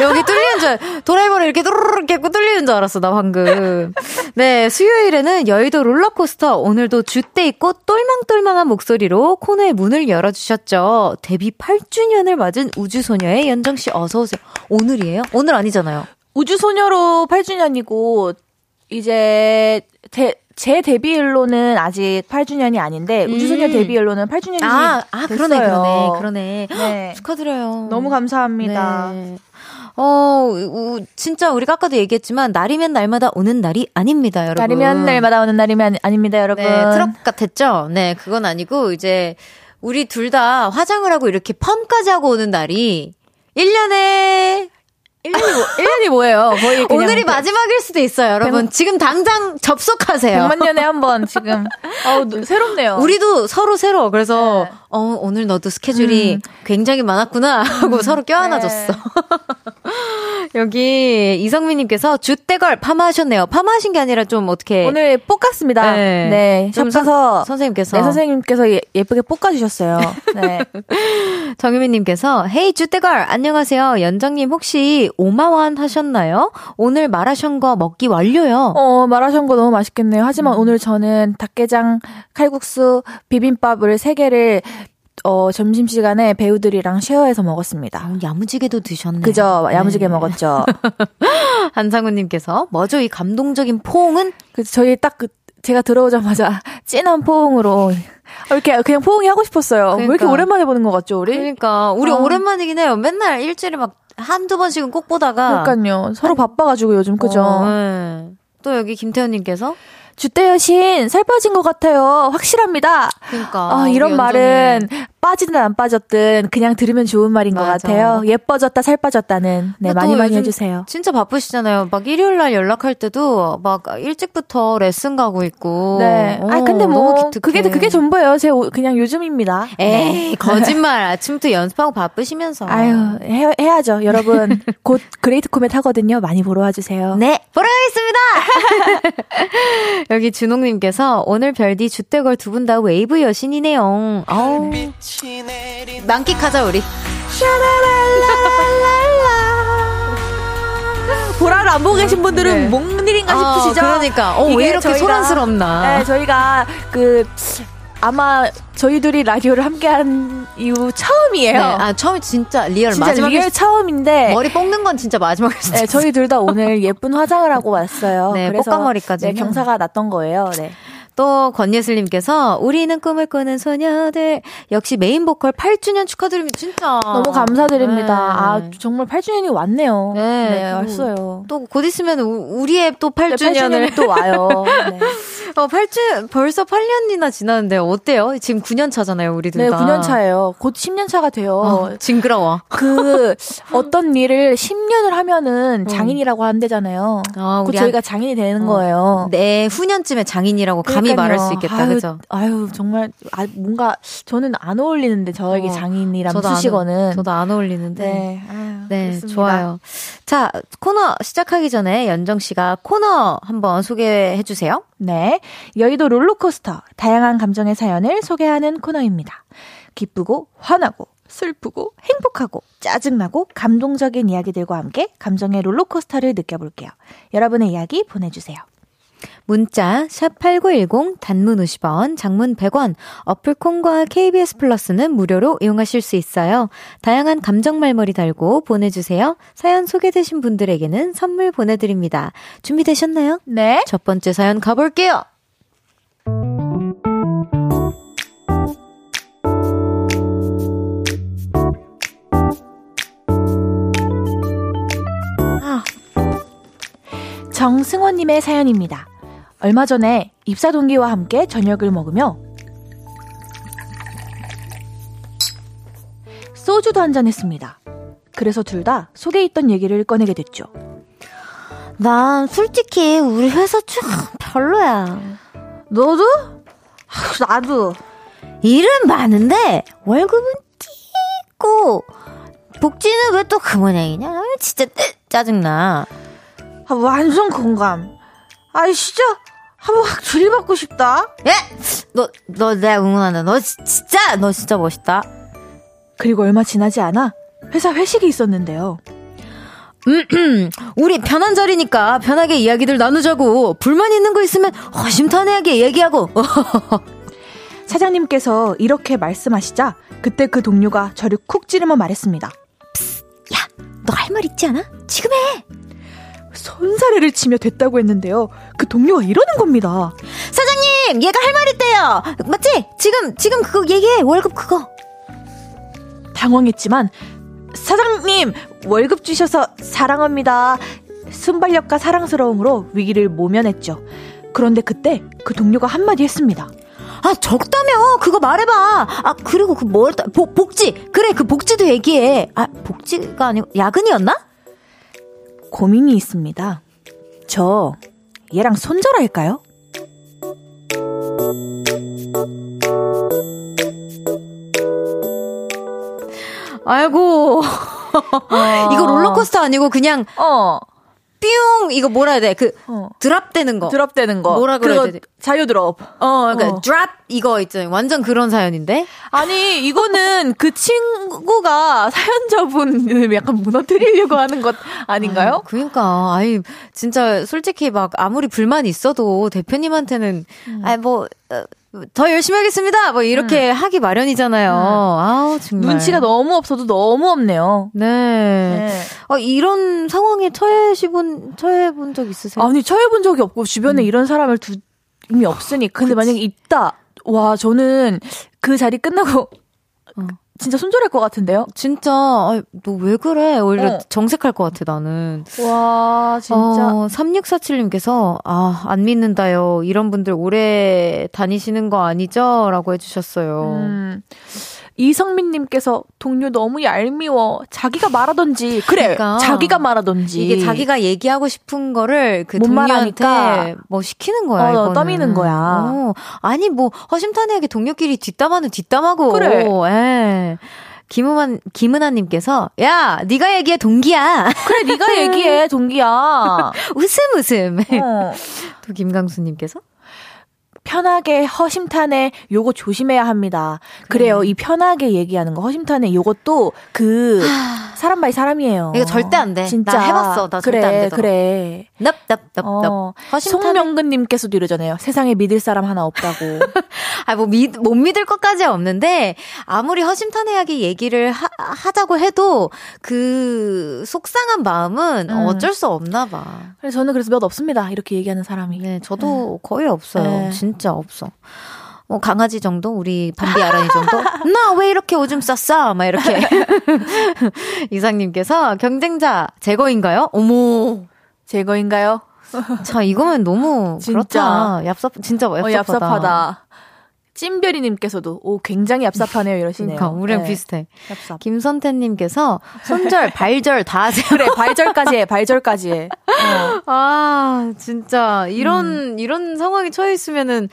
여기 뚫리는 줄, 도라이버를 이렇게 뚜루룩 깨고 뚫리는 줄 알았어, 나 방금. 네, 수요일에는 여의도 롤러코스터, 오늘도 주떼 있고 똘망똘망한 목소리로 코너의 문을 열어주셨죠. 데뷔 8주년을 맞은 우주소녀의 연정씨 어서오세요. 오늘이에요? 오늘 아니잖아요. 우주소녀로 8주년이고, 이제 데, 제 데뷔일로는 아직 8주년이 아닌데 음. 우주소녀 데뷔일로는 8주년이 아, 아 됐어요. 그러네 그러네 그러네 네. 축하드려요. 너무 감사합니다. 네. 어, 우, 진짜 우리가 아까도 얘기했지만 날이면 날마다 오는 날이 아닙니다, 여러분. 날이면 날마다 오는 날이면 아닙니다, 여러분. 네, 트럭 같았죠? 네, 그건 아니고 이제 우리 둘 다 화장을 하고 이렇게 펌까지 하고 오는 날이 1년에 1년이, 뭐, 1년이 뭐예요? 거의 오늘이 그, 마지막일 수도 있어요, 여러분. 100, 지금 당장 접속하세요. 100만 년에 한 번 지금. 어 새롭네요. 우리도 서로 새로. 그래서 네. 어, 오늘 너도 스케줄이 음. 굉장히 많았구나 하고 음. 서로 껴안아줬어. 네. 여기 이성민님께서 주대걸 파마하셨네요. 파마하신 게 아니라 좀 어떻게 오늘 볶았습니다. 네, 네. 샵가서 선생님께서 네, 선생님께서 예, 예쁘게 볶아주셨어요. 네. 정유민님께서 헤이 주대걸 안녕하세요. 연정님 혹시 오마완 하셨나요? 오늘 마라샹 거 먹기 완료요. 어 마라샹 거 너무 맛있겠네요. 하지만 음. 오늘 저는 닭게장, 칼국수, 비빔밥을 세 개를 어, 점심시간에 배우들이랑 쉐어해서 먹었습니다. 어, 야무지게도 드셨네. 그죠. 야무지게 네. 먹었죠. 한상우님께서, 뭐죠? 이 감동적인 포옹은? 그, 저희 딱 그, 제가 들어오자마자 진한 포옹으로 이렇게 그냥 포옹이 하고 싶었어요. 그러니까. 왜 이렇게 그러니까. 오랜만에 보는 것 같죠, 우리? 그러니까 우리 어. 오랜만이긴 해요. 맨날 일주일에 막 한두 번씩은 꼭 보다가 그러니까요. 서로 바빠가지고 요즘 그죠? 어, 네. 또 여기 김태현님께서 주대 여신 살 빠진 것 같아요. 확실합니다. 그러니까 아, 이런 말은 빠지든 안 빠졌든 그냥 들으면 좋은 말인 맞아. 것 같아요. 예뻐졌다 살 빠졌다는 네 많이 많이 해주세요. 진짜 바쁘시잖아요. 막 일요일 날 연락할 때도 막 일찍부터 레슨 가고 있고. 네. 오, 아 근데 뭐 그게 그게 전부예요. 제 그냥 요즘입니다. 에이 네. 거짓말. 아침부터 연습하고 바쁘시면서. 아유 해, 해야죠. 여러분 곧 그레이트 코멧 하거든요. 많이 보러 와주세요. 네 보러 가겠습니다. 여기 준홍님께서 오늘 별디 주택걸 두 분 다 웨이브 여신이네요. 아우. 만끽하자 우리. 보라를 안 보고 계신 분들은 네. 뭔 일인가 아, 싶으시죠? 그러니까 어, 왜 이렇게 저희가, 소란스럽나? 네, 저희가 그 아마 저희 둘이 라디오를 함께한 이후 처음이에요. 네, 아 처음 진짜 real 진짜 마지막에 real 처음인데 머리 볶는 건 진짜 마지막에 네, 저희 둘 다 오늘 예쁜 화장을 하고 왔어요. 네, 그래서 뽀까머리까지 네, 경사가 났던 거예요. 네. 또 권예슬님께서 우리는 꿈을 꾸는 소녀들 역시 메인 보컬 8주년 축하드립니다. 진짜 너무 감사드립니다. 네. 아 정말 8주년이 왔네요. 네, 네 왔어요. 또 곧 있으면 우리의 또 8주년을 네, 또 와요. 네. 어 8주 벌써 8년이나 지났는데 어때요? 지금 9년 차잖아요, 우리 둘 네, 다. 9년 차예요. 곧 10년 차가 돼요. 어, 징그러워. 그 어떤 일을 10년을 하면은 음. 장인이라고 한대잖아요. 아, 곧 저희가 장인이 되는 어, 거예요. 네, 후년쯤에 장인이라고 감히 말할 수 있겠다. 아유, 그죠? 아유, 정말 아, 뭔가 저는 안 어울리는데 저에게 어, 장인이란 수식어는 안, 저도 안 어울리는데. 네. 아유, 네, 좋아요. 자, 코너 시작하기 전에 연정 씨가 코너 한번 소개해 주세요. 네. 여의도 롤러코스터 다양한 감정의 사연을 소개하는 코너입니다. 기쁘고 화나고 슬프고 행복하고 짜증나고 감동적인 이야기들과 함께 감정의 롤러코스터를 느껴볼게요. 여러분의 이야기 보내주세요. 문자 샵8910 단문 50원, 장문 100원, 어플 콩과 KBS 플러스는 무료로 이용하실 수 있어요. 다양한 감정 말머리 달고 보내주세요. 사연 소개되신 분들에게는 선물 보내드립니다. 준비되셨나요? 네. 첫 번째 사연 가볼게요. 정승원님의 사연입니다. 얼마 전에 입사 동기와 함께 저녁을 먹으며 소주도 한잔 했습니다. 그래서 둘 다 속에 있던 얘기를 꺼내게 됐죠. 난 솔직히 우리 회사 좀 별로야. 너도? 나도. 일은 많은데 월급은 띠고 복지는 왜 또 그 모양이냐? 진짜 짜증나. 아, 완전 공감. 아이 진짜 한번 확 들이받고 싶다. 예? 너, 너 내가 응원한다. 너 진짜, 너 진짜 멋있다. 그리고 얼마 지나지 않아 회사 회식이 있었는데요. 음, 우리 편한 자리니까 편하게 이야기들 나누자고. 불만 있는 거 있으면 허심탄회하게 얘기하고. 사장님께서 이렇게 말씀하시자 그때 그 동료가 저를 쿡 찌르며 말했습니다. 야, 너 할 말 있지 않아? 지금 해! 손사래를 치며 됐다고 했는데요. 그 동료가 이러는 겁니다. 사장님, 얘가 할 말 있대요. 맞지? 지금 지금 그거 얘기해. 월급 그거. 당황했지만 사장님 월급 주셔서 사랑합니다. 순발력과 사랑스러움으로 위기를 모면했죠. 그런데 그때 그 동료가 한마디 했습니다. 아 적다며 그거 말해봐. 아 그리고 그 뭘 복지 그래 그 복지도 얘기해. 아 복지가 아니고 야근이었나? 고민이 있습니다. 저 얘랑 손절할까요? 아이고. 어. 이거 롤러코스터 아니고 그냥 어. 뿅 이거 뭐라 해야 돼? 그 어. 드랍되는 거. 드랍되는 거. 뭐라 그래야 돼? 자유 드롭. 어, 그러니까 어. 드랍 이거 있잖아요. 완전 그런 사연인데. 아니, 이거는 그 친구가 사연자분을 약간 무너뜨리려고 하는 것 아닌가요? 아, 그러니까 아이 진짜 솔직히 막 아무리 불만이 있어도 대표님한테는 음. 아이 뭐 더 열심히 하겠습니다. 뭐 이렇게 음. 하기 마련이잖아요. 음. 아우 정말 눈치가 너무 없어도 너무 없네요. 네. 네. 아, 이런 상황에 처해시 본 처해 본 적 있으세요? 아니 처해 본 적이 없고 주변에 음. 이런 사람을 두 이미 없으니. 근데 그치. 만약에 있다. 와 저는 그 자리 끝나고 어. 진짜 손절할 것 같은데요? 진짜, 너왜 그래? 오히려 어. 정색할 것 같아, 나는. 와, 진짜. 어, 3647님께서, 아, 안 믿는다요. 이런 분들 오래 다니시는 거 아니죠? 라고 해주셨어요. 음. 이성민님께서 동료 너무 얄미워. 자기가 말하던지. 그래. 그러니까 자기가 말하던지. 이게 자기가 얘기하고 싶은 거를 그 동료한테 뭐 시키는 거야. 어, 떠미는 거야. 어. 아니 뭐 허심탄회하게 동료끼리 뒷담화는 뒷담하고. 그래. 예. 김은환 김은아님께서 야 네가 얘기해 동기야. 그래 네가 얘기해 동기야. 웃음 웃음. 어. 또 김강수님께서 편하게 허심탄회 요거 조심해야 합니다. 그래요. 이 편하게 얘기하는 거 허심탄회 요것도 그 사람 by 사람이에요. 이거 절대 안 돼. 진짜 나 해봤어. 나 그래, 절대 안 돼. 그래. nope nope nope nope. 어, 송명근님께서도 이러잖아요. 세상에 믿을 사람 하나 없다고. 아뭐 못 믿을 것까지 없는데 아무리 허심탄회하게 얘기를 하, 하자고 해도 그 속상한 마음은 음. 어쩔 수 없나 봐. 그래서 저는 그래서 몇 없습니다. 이렇게 얘기하는 사람이. 네, 저도 네. 거의 없어요. 네. 진짜 없어. 뭐 강아지 정도 우리 밤비 아라니 정도 나 왜 이렇게 오줌 쌌어 막 이렇게 이상님께서 경쟁자 제거인가요? 어머 제거인가요? 자 이거면 너무 진짜 그렇다. 얍삽 진짜 얍삽하다. 어, 얍삽하다. 찐별이님께서도 오 굉장히 얍삽하네요 이러시네요. 그러니까 우리랑 네. 비슷해. 얍삽. 김선태님께서 손절, 발절 다 하세요. 그래 발절까지 해, 발절까지 해. 어. 아 진짜 이런 음. 이런 상황에 처해 있으면은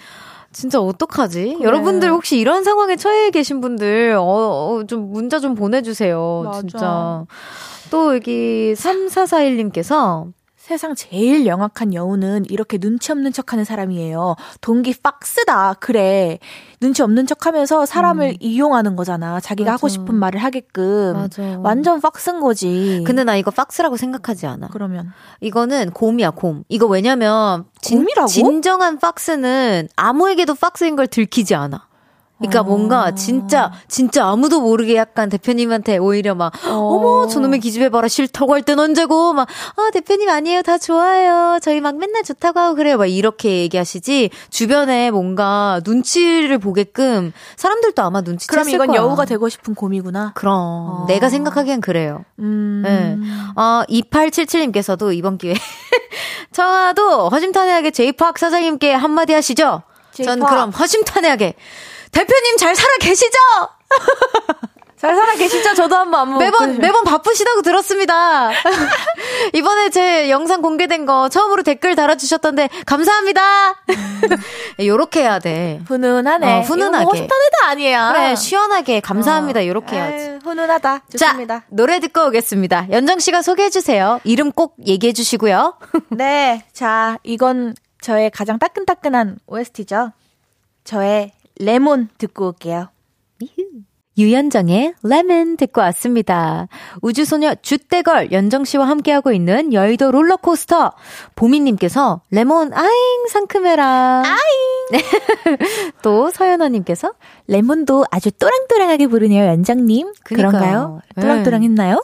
진짜 어떡하지? 그래. 여러분들 혹시 이런 상황에 처해 계신 분들, 어, 어, 좀 문자 좀 보내주세요. 맞아. 진짜. 또 여기 3441님께서 세상 제일 영악한 여우는 이렇게 눈치 없는 척 하는 사람이에요. 동기 팍스다. 그래. 눈치 없는 척 하면서 사람을 음. 이용하는 거잖아. 자기가 맞아. 하고 싶은 말을 하게끔. 맞아. 완전 팍스인 거지. 근데 나 이거 팍스라고 생각하지 않아. 그러면. 이거는 곰이야, 곰. 이거 왜냐면. 진, 곰이라고? 진정한 팍스는 아무에게도 팍스인 걸 들키지 않아. 그러니까 어. 뭔가 진짜 진짜 아무도 모르게 약간 대표님한테 오히려 막 어. 머 저놈의 기집애 봐라 싫다고 할 땐 언제고 막 아 대표님 아니에요 다 좋아요 저희 막 맨날 좋다고 하고 그래요 막 이렇게 얘기하시지 주변에 뭔가 눈치를 보게끔 사람들도 아마 눈치 그럼 이건 거야. 여우가 되고 싶은 곰이구나. 그럼 어. 내가 생각하기엔 그래요. 음. 네. 어 2877님께서도 이번 기회에 청아도 허심탄회하게 제이파크 사장님께 한마디 하시죠. 전 그럼 허심탄회하게 대표님 잘 살아 계시죠? 잘 살아 계시죠? 저도 한번 안무 매번 매번 바쁘시다고 들었습니다. 이번에 제 영상 공개된 거 처음으로 댓글 달아주셨던데 감사합니다. 요렇게 해야 돼. 훈훈하네. 어, 훈훈하게. 허심탄회도 아니에요. 그래 시원하게 감사합니다. 어. 요렇게 해야지. 에이, 훈훈하다. 좋습니다. 자 노래 듣고 오겠습니다. 연정 씨가 소개해 주세요. 이름 꼭 얘기해 주시고요. 네, 자 이건 저의 가장 따끈따끈한 OST죠. 저의 레몬 듣고 올게요. 유연정의 레몬 듣고 왔습니다. 우주소녀 주대걸 연정 씨와 함께하고 있는 여의도 롤러코스터. 보미님께서 레몬 아잉 상큼해라. 아잉. 또 서연아님께서 레몬도 아주 또랑또랑하게 부르네요 연정님. 그런가요? 네. 또랑또랑했나요?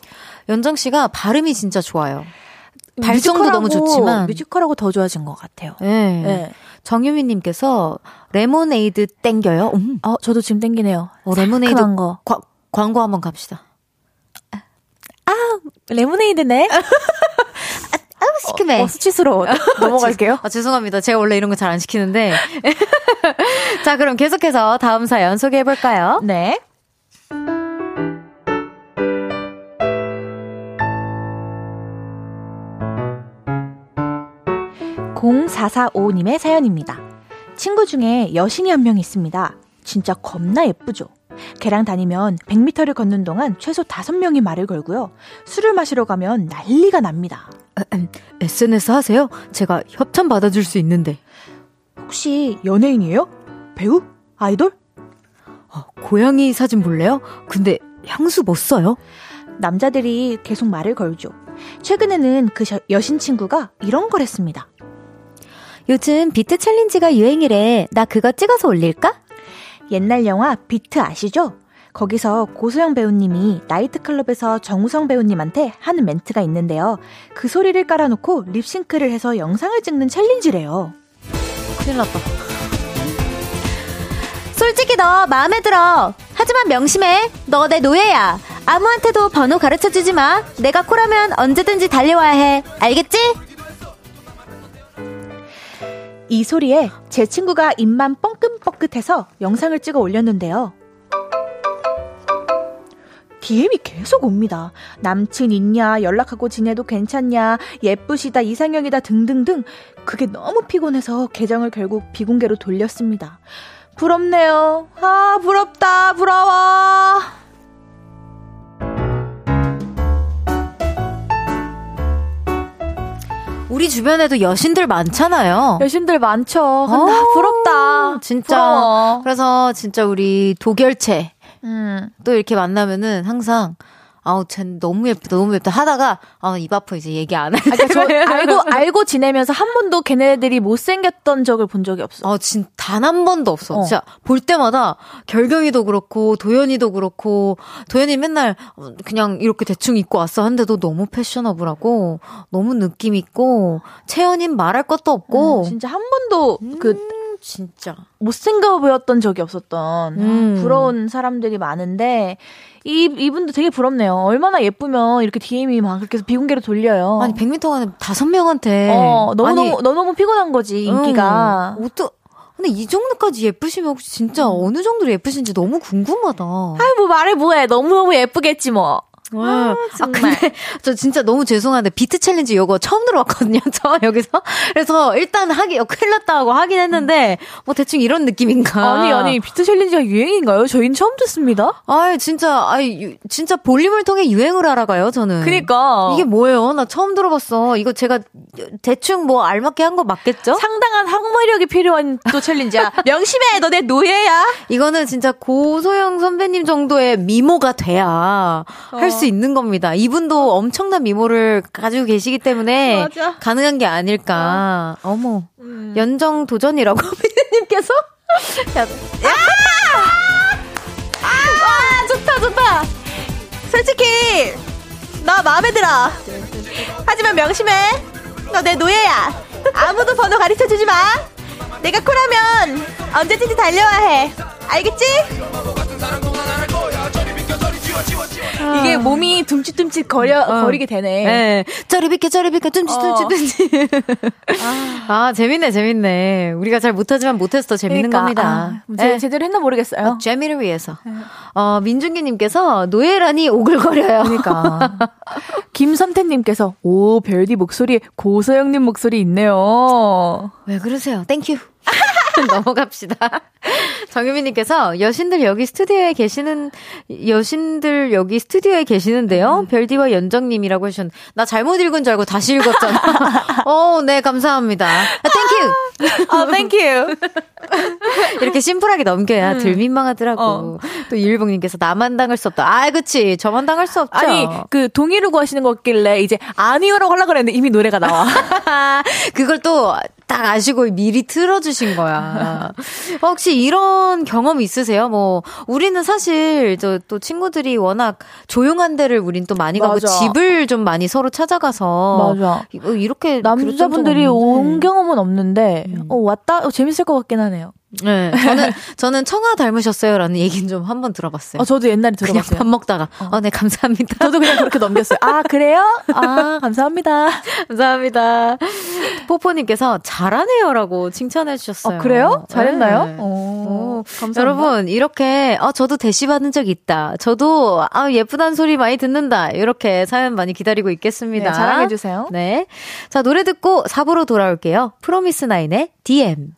연정 씨가 발음이 진짜 좋아요. 발성도 너무 좋지만 뮤지컬하고 더 좋아진 것 같아요. 네. 네. 정유미님께서 레모네이드 땡겨요? 음. 어, 저도 지금 땡기네요. 어, 레모네이드 거. 과, 광고 한번 갑시다. 아, 레모네이드네. 아, 우 시큼해. 어, 어, 수치스러워. 넘어갈게요. 아, 죄송합니다. 제가 원래 이런 거 잘 안 시키는데. 자, 그럼 계속해서 다음 사연 소개해볼까요? 네. 0445님의 사연입니다. 친구 중에 여신이 한 명 있습니다. 진짜 겁나 예쁘죠? 걔랑 다니면 100m를 걷는 동안 최소 5명이 말을 걸고요. 술을 마시러 가면 난리가 납니다. SNS 하세요? 제가 협찬 받아줄 수 있는데. 혹시 연예인이에요? 배우? 아이돌? 어, 고양이 사진 볼래요? 근데 향수 뭐 써요? 남자들이 계속 말을 걸죠. 최근에는 그 여신 친구가 이런 걸 했습니다. 요즘 비트 챌린지가 유행이래. 나 그거 찍어서 올릴까? 옛날 영화 비트 아시죠? 거기서 고소영 배우님이 나이트클럽에서 정우성 배우님한테 하는 멘트가 있는데요. 그 소리를 깔아놓고 립싱크를 해서 영상을 찍는 챌린지래요. 큰일 났다. 솔직히 너 마음에 들어. 하지만 하지만 명심해. 너 내 노예야. 아무한테도 번호 가르쳐 주지 마. 내가 코라면 언제든지 달려와야 해. 알겠지? 이 소리에 제 친구가 입만 뻥긋뻥긋해서 영상을 찍어 올렸는데요. DM이 계속 옵니다. 남친 있냐, 연락하고 지내도 괜찮냐, 예쁘시다, 이상형이다 등등등. 그게 너무 피곤해서 계정을 결국 비공개로 돌렸습니다. 부럽네요. 아, 부럽다, 부러워. 우리 주변에도 여신들 많잖아요. 여신들 많죠. 어, 부럽다. 진짜. 부러워. 그래서 진짜 우리 도결체 음. 또 이렇게 만나면은 항상 아우 쟨 너무 예쁘다 너무 예쁘다 하다가 아입 아파 이제 얘기 안 해. 아, 그러니까 저 알고 알고 지내면서 한 번도 걔네들이 못생겼던 적을 본 적이 없어. 어, 진, 단 한 번도 없어. 어. 진짜, 볼 때마다, 결경이도 그렇고, 도연이도 그렇고, 도연이 맨날, 어, 그냥 이렇게 대충 입고 왔어. 한데도 너무 패셔너블하고, 너무 느낌 있고, 채연인 말할 것도 없고, 음, 진짜 한 번도 그 음, 진짜. 못생겨 보였던 적이 없었던 음. 부러운 사람들이 많은데 이 이분도 되게 부럽네요. 얼마나 예쁘면 이렇게 DM이 막 그렇게 해서 비공개로 돌려요. 아니, 100m 안에 다섯 명한테. 어, 너무 아니, 너무 너무 피곤한 거지 인기가. 음, 어떠, 근데 이 정도까지 예쁘시면 혹시 진짜 어느 정도로 예쁘신지 너무 궁금하다. 아이 뭐 말해 뭐해 너무 너무 예쁘겠지 뭐. 와. 아, 아, 정말. 근데 저 진짜 너무 죄송한데 비트 챌린지 요거 처음 들어봤거든요. 저 여기서. 그래서 일단 하기 어, 큰일 났다 하고 하긴 했는데 뭐 대충 이런 느낌인가. 아니 아니 비트 챌린지가 유행인가요? 저희는 처음 듣습니다. 아이 진짜 유- 진짜 볼륨을 통해 유행을 알아가요, 저는. 그니까 이게 뭐예요? 나 처음 들어봤어. 이거 제가 대충 뭐 알맞게 한 거 맞겠죠? 상당한 항마력이 필요한 또 챌린지야. 명심해, 너 내 노예야. 이거는 진짜 고소영 선배님 정도의 미모가 돼야 할수 있는 겁니다. 이분도 엄청난 미모를 가지고 계시기 때문에 맞아. 가능한 게 아닐까. 어머. 연정 도전이라고 피디님께서 야, 아, 좋다, 좋다. 솔직히, 나 마음에 들어. 하지만 명심해. 너 내 노예야. 아무도 번호 가르쳐 주지 마. 내가 쿨하면 언제든지 달려와 해. 알겠지? 이게 몸이 둠칫둠칫 거려, 거리게 되네. 네. 저리 비켜, 저리 비켜, tum치, 어. tum치, tum치. 아, 재밌네, 재밌네. 우리가 잘 못하지만 못해서 더 재밌는 그러니까, 겁니다. 아, 제, 네. 제대로 했나 모르겠어요. 재미를 위해서. 어, 민준기님께서 노예라니 오글거려요. 그러니까. 김선태님께서, 오, 별디 목소리에 고소영님 목소리 있네요. 왜 그러세요? Thank you. 넘어갑시다. 정유미님께서 여신들 여기 스튜디오에 계시는 여신들 여기 스튜디오에 계시는데요. 별디와 연정님이라고 하셨는데 나 잘못 읽은 줄 알고 다시 읽었잖아. 어, 네 감사합니다. 아, thank you. 아, thank you. 이렇게 심플하게 넘겨야 덜 민망하더라고. 어. 또 이일봉님께서 나만 당할 수 없다. 아, 그치. 저만 당할 수 없죠. 아니, 그, 동의를 구하시는 거길래 이제 아니요라고 하려고 그랬는데 이미 노래가 나와. 그걸 또 딱 아시고 미리 틀어주신 거야. 혹시 이런 경험 있으세요? 뭐, 우리는 사실, 저, 또 친구들이 워낙 조용한 데를 우린 또 많이 가고 맞아. 집을 좀 많이 서로 찾아가서. 맞아. 이- 어, 이렇게. 남자분들이 온. 경험은 없는데, 어, 왔다? 어, 재밌을 것 같긴 하네요. 네. 저는, 저는 청아 닮으셨어요라는 얘기는 좀 한 번 들어봤어요. 어, 저도 옛날에 그냥 들어봤어요. 밥 먹다가. 어, 네, 감사합니다. 저도 그냥 그렇게 넘겼어요. 아, 그래요? 아, 감사합니다. 감사합니다. 포포님께서 잘하네요라고 칭찬해 주셨어요. 어, 그래요? 잘했나요? 네. 오, 오, 감사합니다. 여러분 이렇게 어 저도 대시 받은 적 있다. 저도 아 예쁘단 소리 많이 듣는다. 이렇게 사연 많이 기다리고 있겠습니다. 네, 자랑해 주세요. 네. 자 노래 듣고 4부로 돌아올게요. 프로미스 나인의 DM.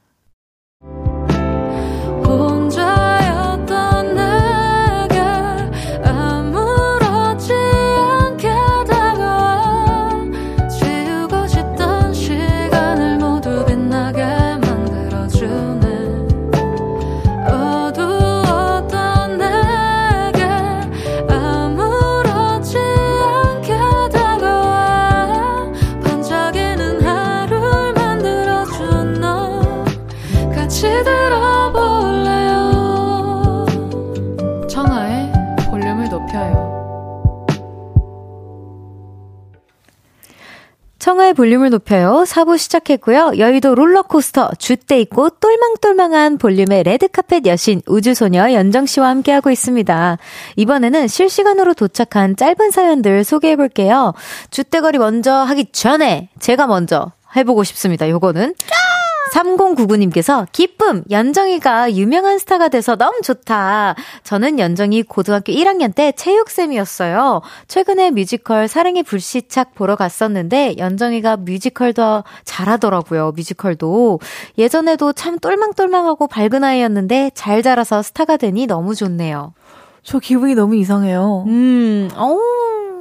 청하의 볼륨을 높여요. 4부 시작했고요. 여의도 롤러코스터, 줏대 있고 똘망똘망한 볼륨의 레드카펫 여신 우주소녀 연정씨와 함께하고 있습니다. 이번에는 실시간으로 도착한 짧은 사연들 소개해볼게요. 줏대거리 먼저 하기 전에 제가 먼저 해보고 싶습니다. 요거는. 3099님께서 기쁨! 연정이가 유명한 스타가 돼서 너무 좋다. 저는 연정이 고등학교 1학년 때 체육쌤이었어요. 최근에 뮤지컬 사랑의 불시착 보러 갔었는데 연정이가 뮤지컬도 잘하더라고요. 뮤지컬도. 예전에도 참 똘망똘망하고 밝은 아이였는데 잘 자라서 스타가 되니 너무 좋네요. 저 기분이 너무 이상해요. 음, 어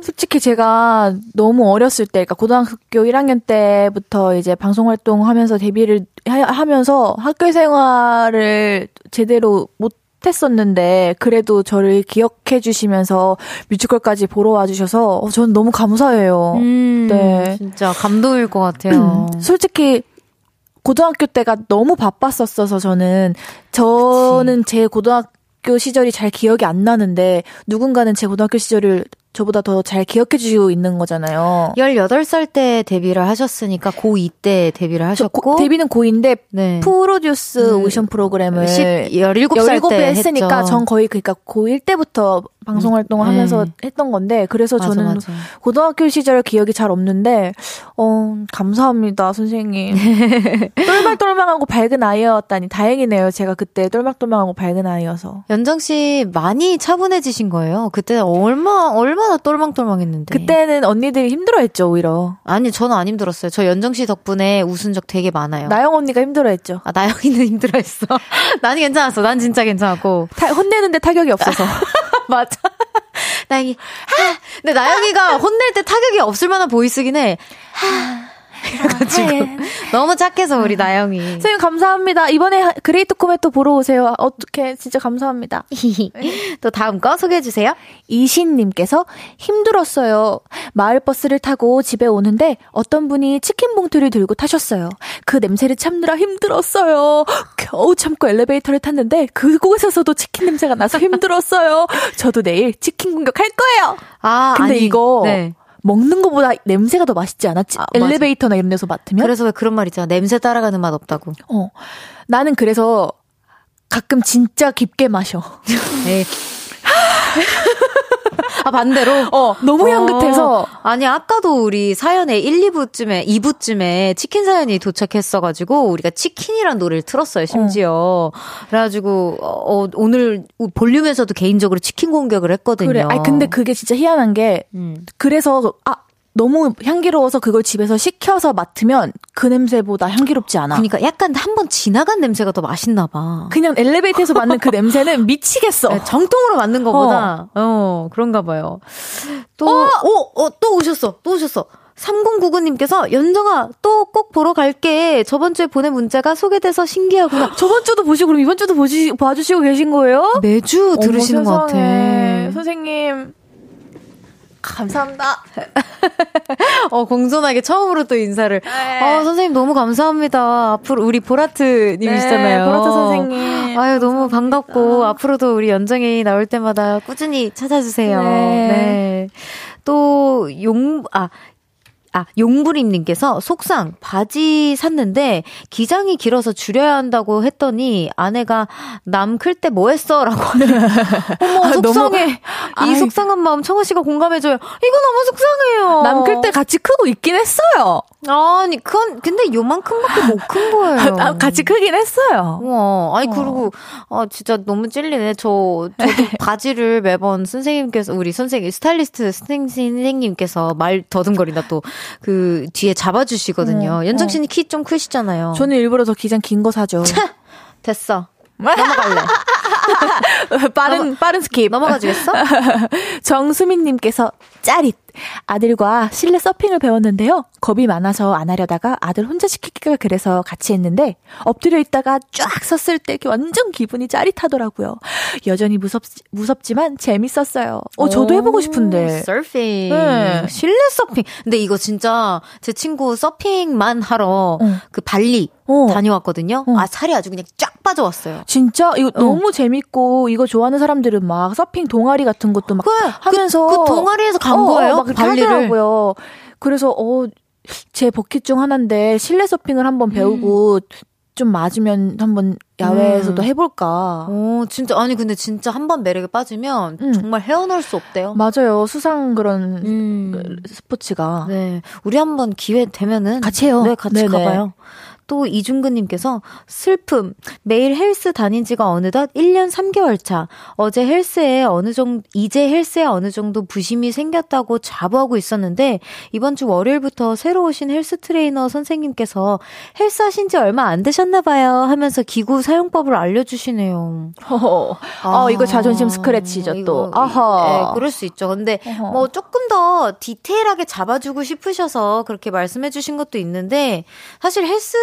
솔직히 제가 너무 어렸을 때, 그러니까 고등학교 1학년 때부터 이제 방송 활동하면서 데뷔를 하, 면서 학교 생활을 제대로 못 했었는데 그래도 저를 기억해 주시면서 뮤지컬까지 보러 와 주셔서 어, 저는 너무 감사해요. 음, 네. 진짜 감동일 것 같아요. 솔직히 고등학교 때가 너무 바빴었어서 저는 저는 제 고등학교 시절이 잘 기억이 안 나는데 누군가는 제 고등학교 시절을 저보다 더 잘 기억해 주시고 있는 거잖아요. 18살 때 데뷔를 하셨으니까 고2 때 데뷔를 저 하셨고 고- 데뷔는 고2인데 네. 프로듀스 음, 오디션 프로그램을 17살 때 했으니까 했죠. 전 거의 그러니까 고1 때부터 방송 활동을 네. 하면서 했던 건데 그래서 맞아, 저는 맞아. 고등학교 시절 기억이 잘 없는데 어 감사합니다 선생님 똘망똘망하고 밝은 아이였다니 다행이네요 제가 그때 똘망똘망하고 밝은 아이여서 연정 씨 많이 차분해지신 거예요. 그때 얼마 얼마나 똘망똘망했는데. 그때는 언니들이 힘들어했죠 오히려 아니 저는 안 힘들었어요. 저 연정 씨 덕분에 웃은 적 되게 많아요. 나영 언니가 힘들어했죠 아 나영이는 힘들어했어. 나는 괜찮았어. 난 진짜 괜찮았고. 타- 혼내는데 타격이 없어서 맞아. 나영이 하. 근데 나영이가 혼낼 때 타격이 없을 만한 voice긴 해. 하. 이래가지고 너무 착해서 우리 나영이. 선생님 감사합니다 이번에 하- 그레이트 코멧 보러 오세요 어떻게 진짜 감사합니다 또 다음 거 소개해 주세요. 이신님께서 힘들었어요. 마을 버스를 타고 집에 오는데 어떤 분이 치킨 봉투를 들고 타셨어요. 그 냄새를 참느라 힘들었어요. 겨우 참고 엘리베이터를 탔는데 그곳에서도 치킨 냄새가 나서 힘들었어요. 저도 내일 치킨 공격할 거예요. 아 근데 아니, 이거 네. 먹는 것보다 냄새가 더 맛있지 않았지? 아. 엘리베이터나 이런 데서 맡으면? 그래서 왜 그런 말 있잖아. 냄새 따라가는 맛 없다고. 어. 나는 그래서 가끔 진짜 깊게 마셔. 에이. 아 반대로 어, 너무 향긋해서. 어, 아니 아까도 우리 사연에 1, 2부쯤에 2부쯤에 치킨 사연이 도착했어가지고 우리가 치킨이란 노래를 틀었어요 심지어 그래가지고 어, 오늘 볼륨에서도 개인적으로 치킨 공격을 했거든요. 그래. 아니, 근데 그게 진짜 희한한 게, 음. 그래서, 아, 너무 향기로워서 그걸 집에서 식혀서 맡으면 그 냄새보다 향기롭지 않아. 그러니까 약간 한 번 지나간 냄새가 더 맛있나 봐. 그냥 엘리베이터에서 맡는 그 냄새는 미치겠어. 네, 정통으로 맞는 거보다 어, 그런가 봐요. 또 어, 어, 또 오셨어. 또 오셨어. 3099님께서 연정아 또 꼭 보러 갈게. 저번 주에 보낸 문자가 소개돼서 신기하구나. 저번 주도 보시고 그럼 이번 주도 보시, 봐주시고 계신 거예요? 매주 들으시는 어머, 것 같아. 세상에. 선생님. 감사합니다. 어, 공손하게 처음으로 또 인사를. 아, 선생님 너무 감사합니다. 앞으로 우리 보라트님이시잖아요. 네, 보라트 선생님. 아유, 너무 반갑고, 앞으로도 우리 연정이 나올 때마다 꾸준히 찾아주세요. 네. 네. 또, 용, 아, 아, 용부림님께서 속상 바지 샀는데 기장이 길어서 줄여야 한다고 했더니 아내가 남 클 때 뭐 했어? 라고. 어머, 아, 너무- 속상해. 이 아이. 속상한 마음 청아 씨가 공감해줘요. 이거 너무 속상해요. 남 클 때 같이 크고 있긴 했어요. 아니, 그건, 근데 요만큼밖에 못 큰 거예요. 아, 같이 크긴 했어요. 와, 아니, 어. 그리고, 아, 진짜 너무 찔리네. 저, 저도 바지를 매번 선생님께서, 우리 선생님, 스타일리스트 선생- 선생님께서 말 더듬거리다 또, 그, 뒤에 잡아주시거든요. 어, 연정 어. 씨는 키좀 크시잖아요. 저는 일부러 더 기장 긴 거 사죠. 됐어. 넘어갈래. 빠른, 빠른 skip. 넘어가 주겠어? 정수민님께서 짜릿! 아들과 실내 서핑을 배웠는데요. 겁이 많아서 안 하려다가 아들 혼자 시키기가 그래서 같이 했는데 엎드려 있다가 쫙 섰을 때 완전 기분이 짜릿하더라고요. 여전히 무섭, 무섭지만 재밌었어요. 어, 저도 해보고 싶은데. 서핑. 네. 실내 서핑. 근데 이거 진짜 제 친구 서핑만 하러 어. 그 발리 어. 다녀왔거든요. 어. 아, 살이 아주 그냥 쫙 빠져왔어요. 진짜 이거 어. 너무 재밌고 이거 좋아하는 사람들은 막 서핑 동아리 같은 것도 막 그래, 하면서 그 동아리에서 간 어, 어, 거예요? 막 그렇게 발리를. 하더라고요. 그래서 어 제 버킷 중 하나인데 실내 서핑을 한번 배우고 좀 맞으면 한번 야외에서도 음. 해볼까. 오, 진짜, 아니, 근데 진짜 한 번 매력에 빠지면 음. 정말 헤어나올 수 없대요. 맞아요. 수상 그런 음. 스포츠가. 네. 우리 한번 기회 되면은. 같이 해요. 네, 같이 네네. 가봐요. 또 이중근님께서 슬픔 매일 헬스 다닌 지가 어느덧 1년 3개월 차 어제 헬스에 어느 정도 이제 헬스에 어느 정도 부심이 생겼다고 자부하고 있었는데 이번 주 월요일부터 새로 오신 헬스 트레이너 선생님께서 헬스 하신 지 얼마 안 되셨나 봐요 하면서 기구 사용법을 알려주시네요. 허허. 아, 이거 자존심 스크래치죠, 또. 이거, 아하. 네, 그럴 수 있죠. 근데 어허. 뭐 조금 더 디테일하게 잡아주고 싶으셔서 그렇게 말씀해 주신 것도 있는데 사실 헬스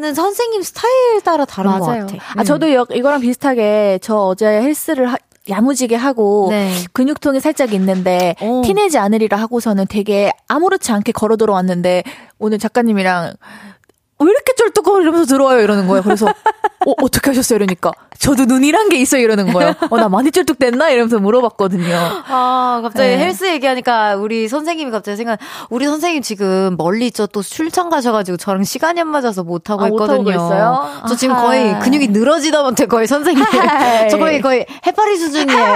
는 선생님 스타일 따라 다른 것 같아. 아, 저도 여- 이거랑 비슷하게 저 어제 헬스를 하- 야무지게 하고 네. 근육통이 살짝 있는데 오. 티내지 않으리라 하고서는 되게 아무렇지 않게 걸어 들어왔는데 오늘 작가님이랑 왜 이렇게 쩔뚝거려 이러면서 들어와요 이러는 거예요. 그래서 어, 어떻게 하셨어요? 이러니까 저도 눈이란 게 있어요 이러는 거예요. 어, 나 많이 쩔뚝됐나? 이러면서 물어봤거든요. 아, 갑자기 네. 헬스 얘기하니까 우리 선생님이 갑자기 생각, 우리 선생님 지금 멀리 있죠. 또 출장 가셔가지고 저랑 시간이 안 맞아서 못 하고 아, 못하고 있거든요. 있어요? 저 지금. 거의 근육이 늘어지다 못해 거의 선생님. 저 거의 거의 해파리 수준이에요.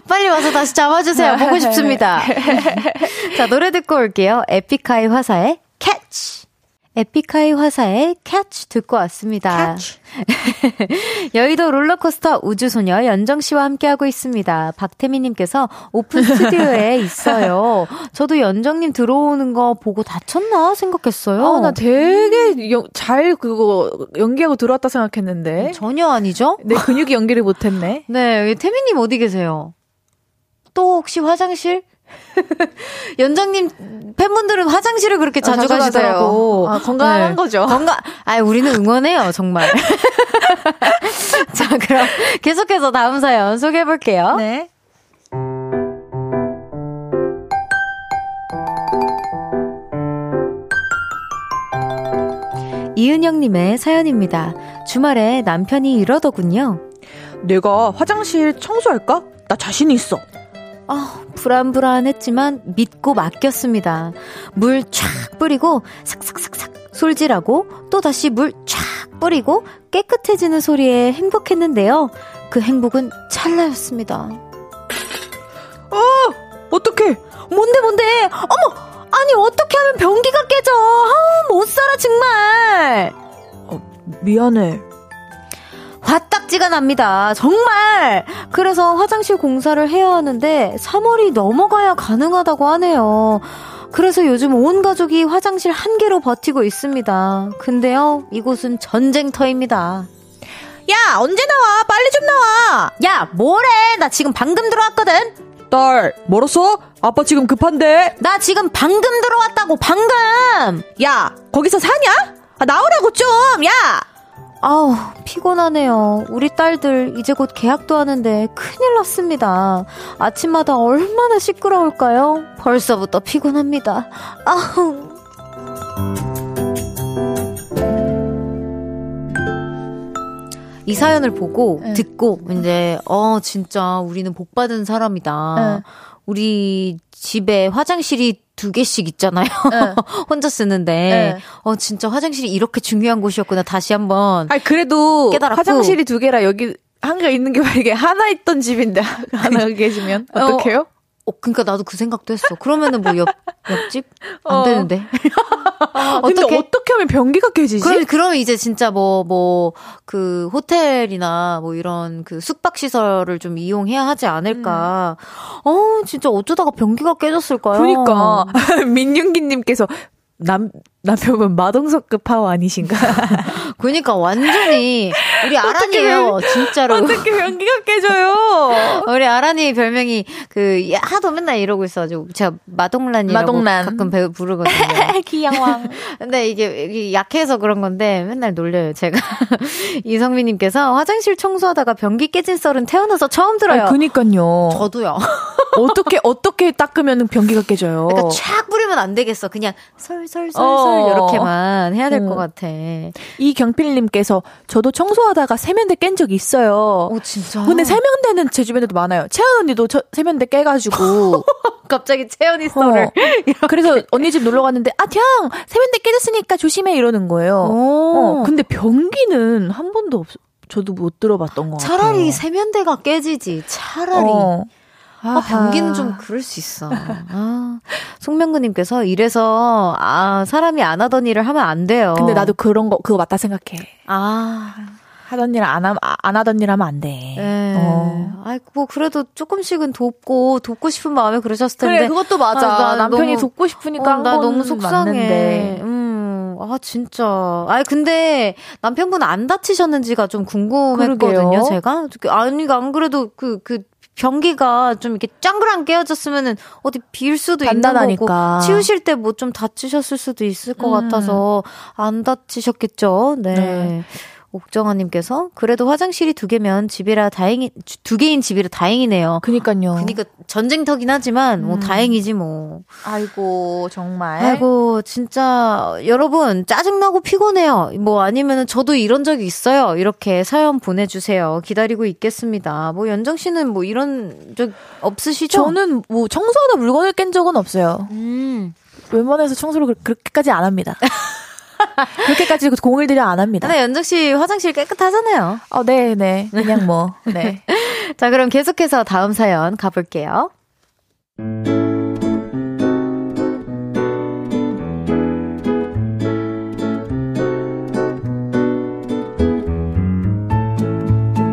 빨리 와서 다시 잡아주세요. 보고 싶습니다. 자, 노래 듣고 올게요. 에픽하이 화사의 Catch. 에픽하이 화사의 Catch 듣고 왔습니다. 여의도 롤러코스터 우주소녀 연정 씨와 함께하고 있습니다. 박태미님께서 오픈 스튜디오에 있어요. 저도 연정님 들어오는 거 보고 다쳤나 생각했어요. 아, 나 되게 여- 잘 그거 연기하고 들어왔다 생각했는데 전혀 아니죠? 내 근육이 연기를 못했네. 네, 태미님 어디 계세요? 또 혹시 화장실? 연정님 팬분들은 화장실을 그렇게 자주, 자주 가시더라고. 아, 건강한 네. 거죠. 건강. 아, 우리는 응원해요, 정말. 자, 그럼 계속해서 다음 사연 소개해 볼게요. 네. 이은영님의 사연입니다. 주말에 남편이 이러더군요. 내가 화장실 청소할까? 나 자신 있어. 아, 불안불안했지만 믿고 맡겼습니다. 물 촥 뿌리고 삭삭삭삭 솔질하고 또 다시 물 촥 뿌리고 깨끗해지는 소리에 행복했는데요. 그 행복은 찰나였습니다. 어떡해. 뭔데 뭔데? 어머! 아니 어떻게 하면 변기가 깨져? 아, 못 살아 정말. 미안해. 화딱지가 납니다. 정말. 그래서 화장실 공사를 해야 하는데 3월이 넘어가야 가능하다고 하네요. 그래서 요즘 온 가족이 화장실 한 개로 버티고 있습니다. 근데요, 이곳은 전쟁터입니다. 야, 언제 나와? 빨리 좀 나와. 야, 뭐래? 나 지금 방금 들어왔거든? 딸, 멀었어? 아빠 지금 급한데. 나 지금 방금 들어왔다고, 방금! 야, 거기서 사냐? 아, 나오라고 좀. 야. 아우, 피곤하네요. 우리 딸들 이제 곧 계약도 하는데 큰일 났습니다. 아침마다 얼마나 시끄러울까요? 벌써부터 피곤합니다. 아우. 이 사연을 보고 네. 듣고 이제 어 진짜 우리는 복 받은 사람이다. 네. 우리 집에 화장실이 두 개씩 있잖아요. 네. 혼자 쓰는데 네. 어 진짜 화장실이 이렇게 중요한 곳이었구나. 다시 한번 아니 그래도 깨달았고. 화장실이 두 개라 여기 한개 있는 게 만약에 하나 있던 집인데 하나 계시면 어, 어떡해요? 어, 그러니까 나도 그 생각도 했어. 그러면은 뭐 옆, 옆집? 안 어. 되는데. 아, 근데 어떡해? 어떻게 하면 변기가 깨지지? 그럼, 그러면 이제 진짜 뭐, 뭐, 그, 호텔이나 뭐 이런 그 숙박시설을 좀 이용해야 하지 않을까. 어, 진짜 어쩌다가 변기가 깨졌을까요? 그러니까 민윤기님께서 남 남편분 마동석급 파워 아니신가? 그러니까 완전히, 우리 아란이에요. 진짜로. 어떻게 변기가 깨져요? 우리 아란이 별명이 그, 하도 맨날 이러고 있어가지고, 제가 마동란이라고 마동란. 가끔 배, 부르거든요. 기양왕. 근데 이게, 이게 약해서 그런 건데 맨날 놀려요, 제가. 이성민님께서 화장실 청소하다가 변기 깨진 썰은 태어나서 처음 들어요. 아니, 그니까요. 저도요. 어떻게 어떻게 닦으면 변기가 깨져요? 그러니까 촥 뿌리면 안 되겠어. 그냥 솔솔솔솔 어. 이렇게만 해야 될것 음. 같아. 이 경필님께서 저도 청소하다가 세면대 깬 적이 있어요. 오 진짜. 근데 세면대는 제 주변에도 많아요. 채연 언니도 저, 세면대 깨가지고 갑자기 채연이 썰을. 어. 그래서 언니 집 놀러 갔는데 아, 형 세면대 깨졌으니까 조심해 이러는 거예요. 어, 근데 변기는 한 번도 없. 저도 못 들어봤던 것 같아요. 차라리 세면대가 깨지지. 차라리. 어. 아, 변기는 좀 그럴 수 있어. 아, 송명구님께서 이래서, 아, 사람이 안 하던 일을 하면 안 돼요. 근데 나도 그런 거 그거 맞다 생각해. 아, 하던 일 안 안 하던 일 하면 안 돼. 네. 어. 아이, 뭐, 그래도 조금씩은 돕고, 돕고 싶은 마음에 그러셨을 텐데. 그래 그것도 맞아. 아, 나 남편이 너무- 돕고 싶으니까 어, 한나건 너무 속상해. 맞는데. 음, 아, 진짜. 아 근데 남편분 안 다치셨는지가 좀 궁금했거든요, 그러게요. 제가. 아니, 안 그래도 그, 그, 변기가 좀 이렇게 짱그랑 깨어졌으면은 어디 빌 수도 있는 단단하니까. 거고 치우실 때 뭐 좀 다치셨을 수도 있을 것 음. 같아서 안 다치셨겠죠. 네. 네. 옥정아님께서 그래도 화장실이 두 개면 집이라 다행이 두 개인 집이라 다행이네요. 그니까요. 그러니까 전쟁터긴 하지만 뭐 음. 다행이지 뭐. 아이고 정말. 아이고 진짜 여러분 짜증나고 피곤해요. 뭐 아니면은 저도 이런 적이 있어요. 이렇게 사연 보내주세요. 기다리고 있겠습니다. 뭐 연정 씨는 뭐 이런 적 없으시죠? 저는 뭐 청소하다 물건을 깬 적은 없어요. 음. 웬만해서 청소를 그- 그렇게까지 안 합니다. 그렇게까지 공을 들여 안 합니다. 근데 연정 씨 화장실 깨끗하잖아요. 어, 네, 네. 그냥 뭐, 네. 자 그럼 계속해서 다음 사연 가볼게요.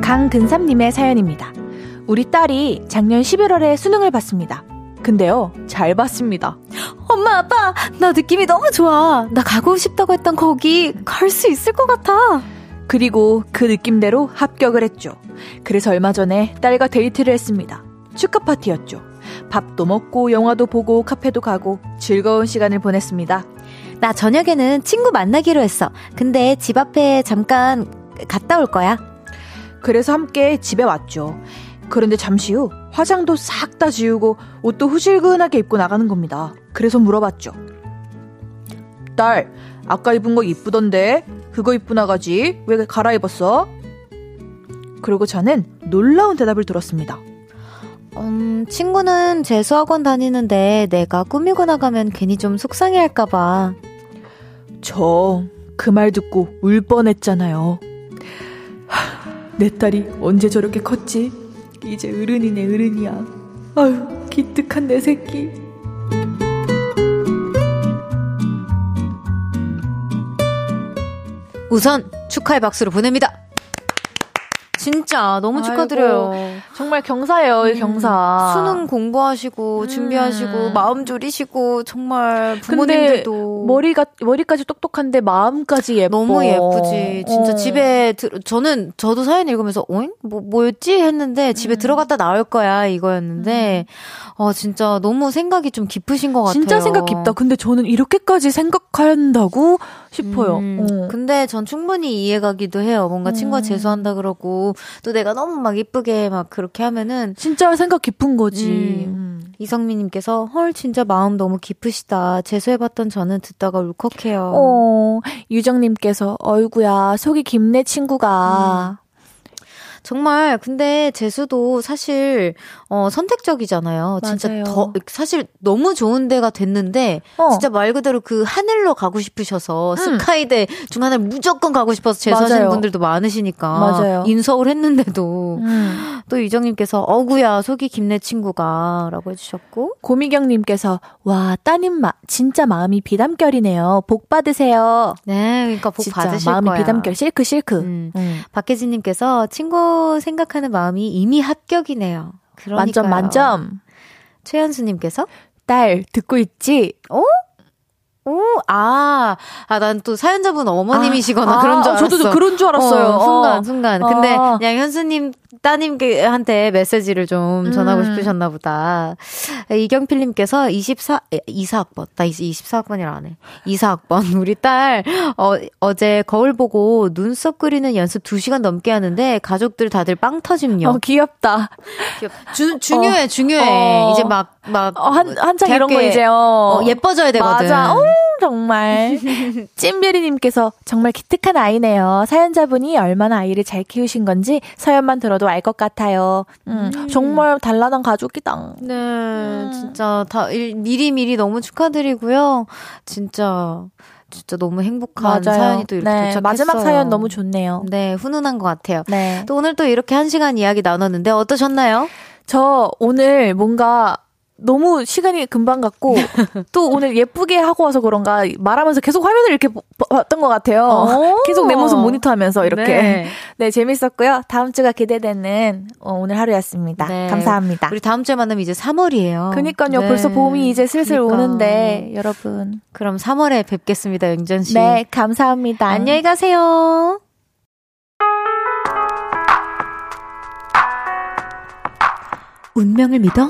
강근삼님의 사연입니다. 우리 딸이 작년 11월에 수능을 봤습니다. 근데요, 잘 봤습니다. 엄마 아빠 나 느낌이 너무 좋아. 나 가고 싶다고 했던 거기 갈 수 있을 것 같아. 그리고 그 느낌대로 합격을 했죠. 그래서 얼마 전에 딸과 데이트를 했습니다. 축하 파티였죠. 밥도 먹고 영화도 보고 카페도 가고 즐거운 시간을 보냈습니다. 나 저녁에는 친구 만나기로 했어. 근데 집 앞에 잠깐 갔다 올 거야. 그래서 함께 집에 왔죠. 그런데 잠시 후 화장도 싹 다 지우고 옷도 후질근하게 입고 나가는 겁니다. 그래서 물어봤죠. 딸, 아까 입은 거 이쁘던데? 그거 입고 나가지? 왜 갈아입었어? 그리고 저는 놀라운 대답을 들었습니다. 음, 친구는 재수학원 다니는데 내가 꾸미고 나가면 괜히 좀 속상해 할까봐. 저 그 말 듣고 울 뻔했잖아요. 하, 내 딸이 언제 저렇게 컸지? 이제 어른이네 어른이야. 아유 기특한 내 새끼. 우선 축하의 박수를 보냅니다. 진짜 너무 축하드려요. 정말 경사예요 이 경사. 수능 공부하시고 음. 준비하시고 마음 졸이시고 정말 부모님들도 머리가 머리까지 똑똑한데 마음까지 예뻐. 너무 예쁘지. 진짜 어. 집에 들, 저는 저도 사연 읽으면서 어잉 뭐 뭐였지 했는데 집에 음. 들어갔다 나올 거야 이거였는데 어 진짜 너무 생각이 좀 깊으신 것 같아요. 진짜 생각 깊다. 근데 저는 이렇게까지 생각한다고 싶어요. 음, 어. 근데 전 충분히 이해가기도 해요. 뭔가 친구가 음. 재수한다 그러고 또 내가 너무 막 이쁘게 막 그렇게 하면은 진짜 생각 깊은 거지. 음. 음. 이성미님께서 헐 진짜 마음 너무 깊으시다. 재수해봤던 저는 듣다가 울컥해요. 어, 유정님께서 어이구야 속이 깊네 친구가. 정말 근데 재수도 사실 어 선택적이잖아요. 진짜 맞아요. 더 사실 너무 좋은 데가 됐는데 어. 진짜 말 그대로 그 하늘로 가고 싶으셔서 음. 스카이대 중하늘 무조건 가고 싶어서 재수하시는. 분들도 많으시니까 맞아요. 인서울 했는데도 음. 또 유정님께서 어구야 속이 깊네 친구가라고 해주셨고 고미경님께서 와 따님 마 진짜 마음이 비담결이네요. 복 받으세요. 네 그러니까 복 진짜 받으실 마음이 거야. 비담결 실크 실크. 음. 음. 박혜진님께서 친구 생각하는 마음이 이미 합격이네요. 그러니까요. 만점 만점. 최현수님께서 딸 듣고 있지? 오, 아, 아, 난 또 사연자분 어머님이시거나 아, 그런 줄 아, 알았어. 저도 그런 줄 알았어요. 어, 순간, 어. 순간. 근데 아. 그냥 현수님 따님한테 메시지를 좀 전하고 음. 싶으셨나 보다. 이경필님께서 24, 24학번. 나 이제 24학번이라 안 해. 24학번. 우리 딸, 어, 어제 거울 보고 눈썹 그리는 연습 2시간 넘게 하는데 가족들 다들 빵 터짐요. 어 귀엽다. 주, 중요해, 중요해. 어. 이제 막, 막. 어, 한 한창 이런 거 이제 어, 어, 예뻐져야 되거든. 맞아. 어, 정말. 찐별이님께서 정말 기특한 아이네요. 사연자분이 얼마나 아이를 잘 키우신 건지 사연만 들어 도 알 것 같아요. 음, 정말 단란한 가족이다. 네, 진짜 다 일- 미리미리 너무 축하드리고요. 진짜 진짜 너무 행복한 사연이 또 이렇게 네, 도착했어요. 마지막 사연 너무 좋네요. 네, 훈훈한 것 같아요. 네. 또 오늘 또 이렇게 한 시간 이야기 나눴는데 어떠셨나요? 저 오늘 뭔가 너무 시간이 금방 갔고 또 오늘 예쁘게 하고 와서 그런가 말하면서 계속 화면을 이렇게 보- 봤던 것 같아요. 오. 계속 내 모습 모니터하면서 이렇게 네. 네, 재밌었고요. 다음 주가 기대되는 어, 오늘 하루였습니다. 네. 감사합니다. 우리 다음 주에 만나면 이제 3월이에요. 그니까요. 벌써 봄이 이제 슬슬 오는데 여러분. 그럼 3월에 뵙겠습니다, 영전 씨. 네, 감사합니다. 안녕히 가세요. 운명을 믿어?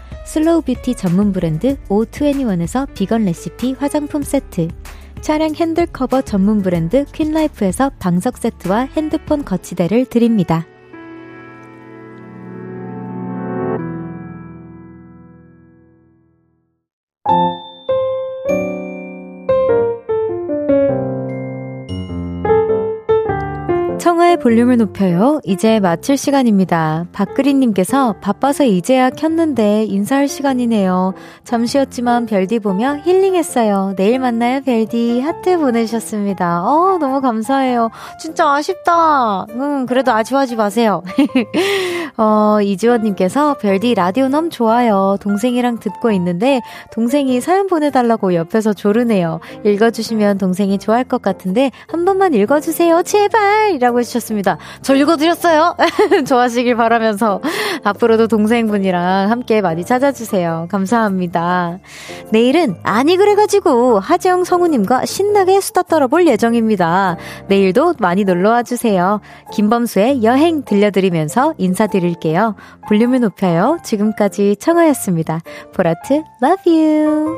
슬로우 뷰티 전문 브랜드 O21에서 비건 레시피 화장품 세트, 차량 핸들 커버 전문 브랜드 퀸라이프에서 방석 세트와 핸드폰 거치대를 드립니다. 볼륨을 높여요. 이제 마칠 시간입니다. 박그린님께서 바빠서 이제야 켰는데 인사할 시간이네요. 잠시였지만 별디 보며 힐링했어요. 내일 만나요, 별디. 하트 보내주셨습니다. 어, 너무 감사해요. 진짜 아쉽다. 음, 그래도 아쉬워하지 마세요. 어, 이지원님께서 별디 라디오 너무 좋아요. 동생이랑 듣고 있는데 동생이 사연 보내달라고 옆에서 조르네요. 읽어주시면 동생이 좋아할 것 같은데 한 번만 읽어주세요. 제발! 이라고 해주셨습니다. 저 읽어드렸어요. 좋아하시길 바라면서 앞으로도 동생분이랑 함께 많이 찾아주세요. 감사합니다. 내일은 아니 그래가지고 하지영 성우님과 신나게 수다 떨어볼 예정입니다. 내일도 많이 놀러와 주세요. 김범수의 여행 들려드리면서 인사드릴게요. 볼륨을 높여요. 지금까지 청하였습니다. 보라트, love you.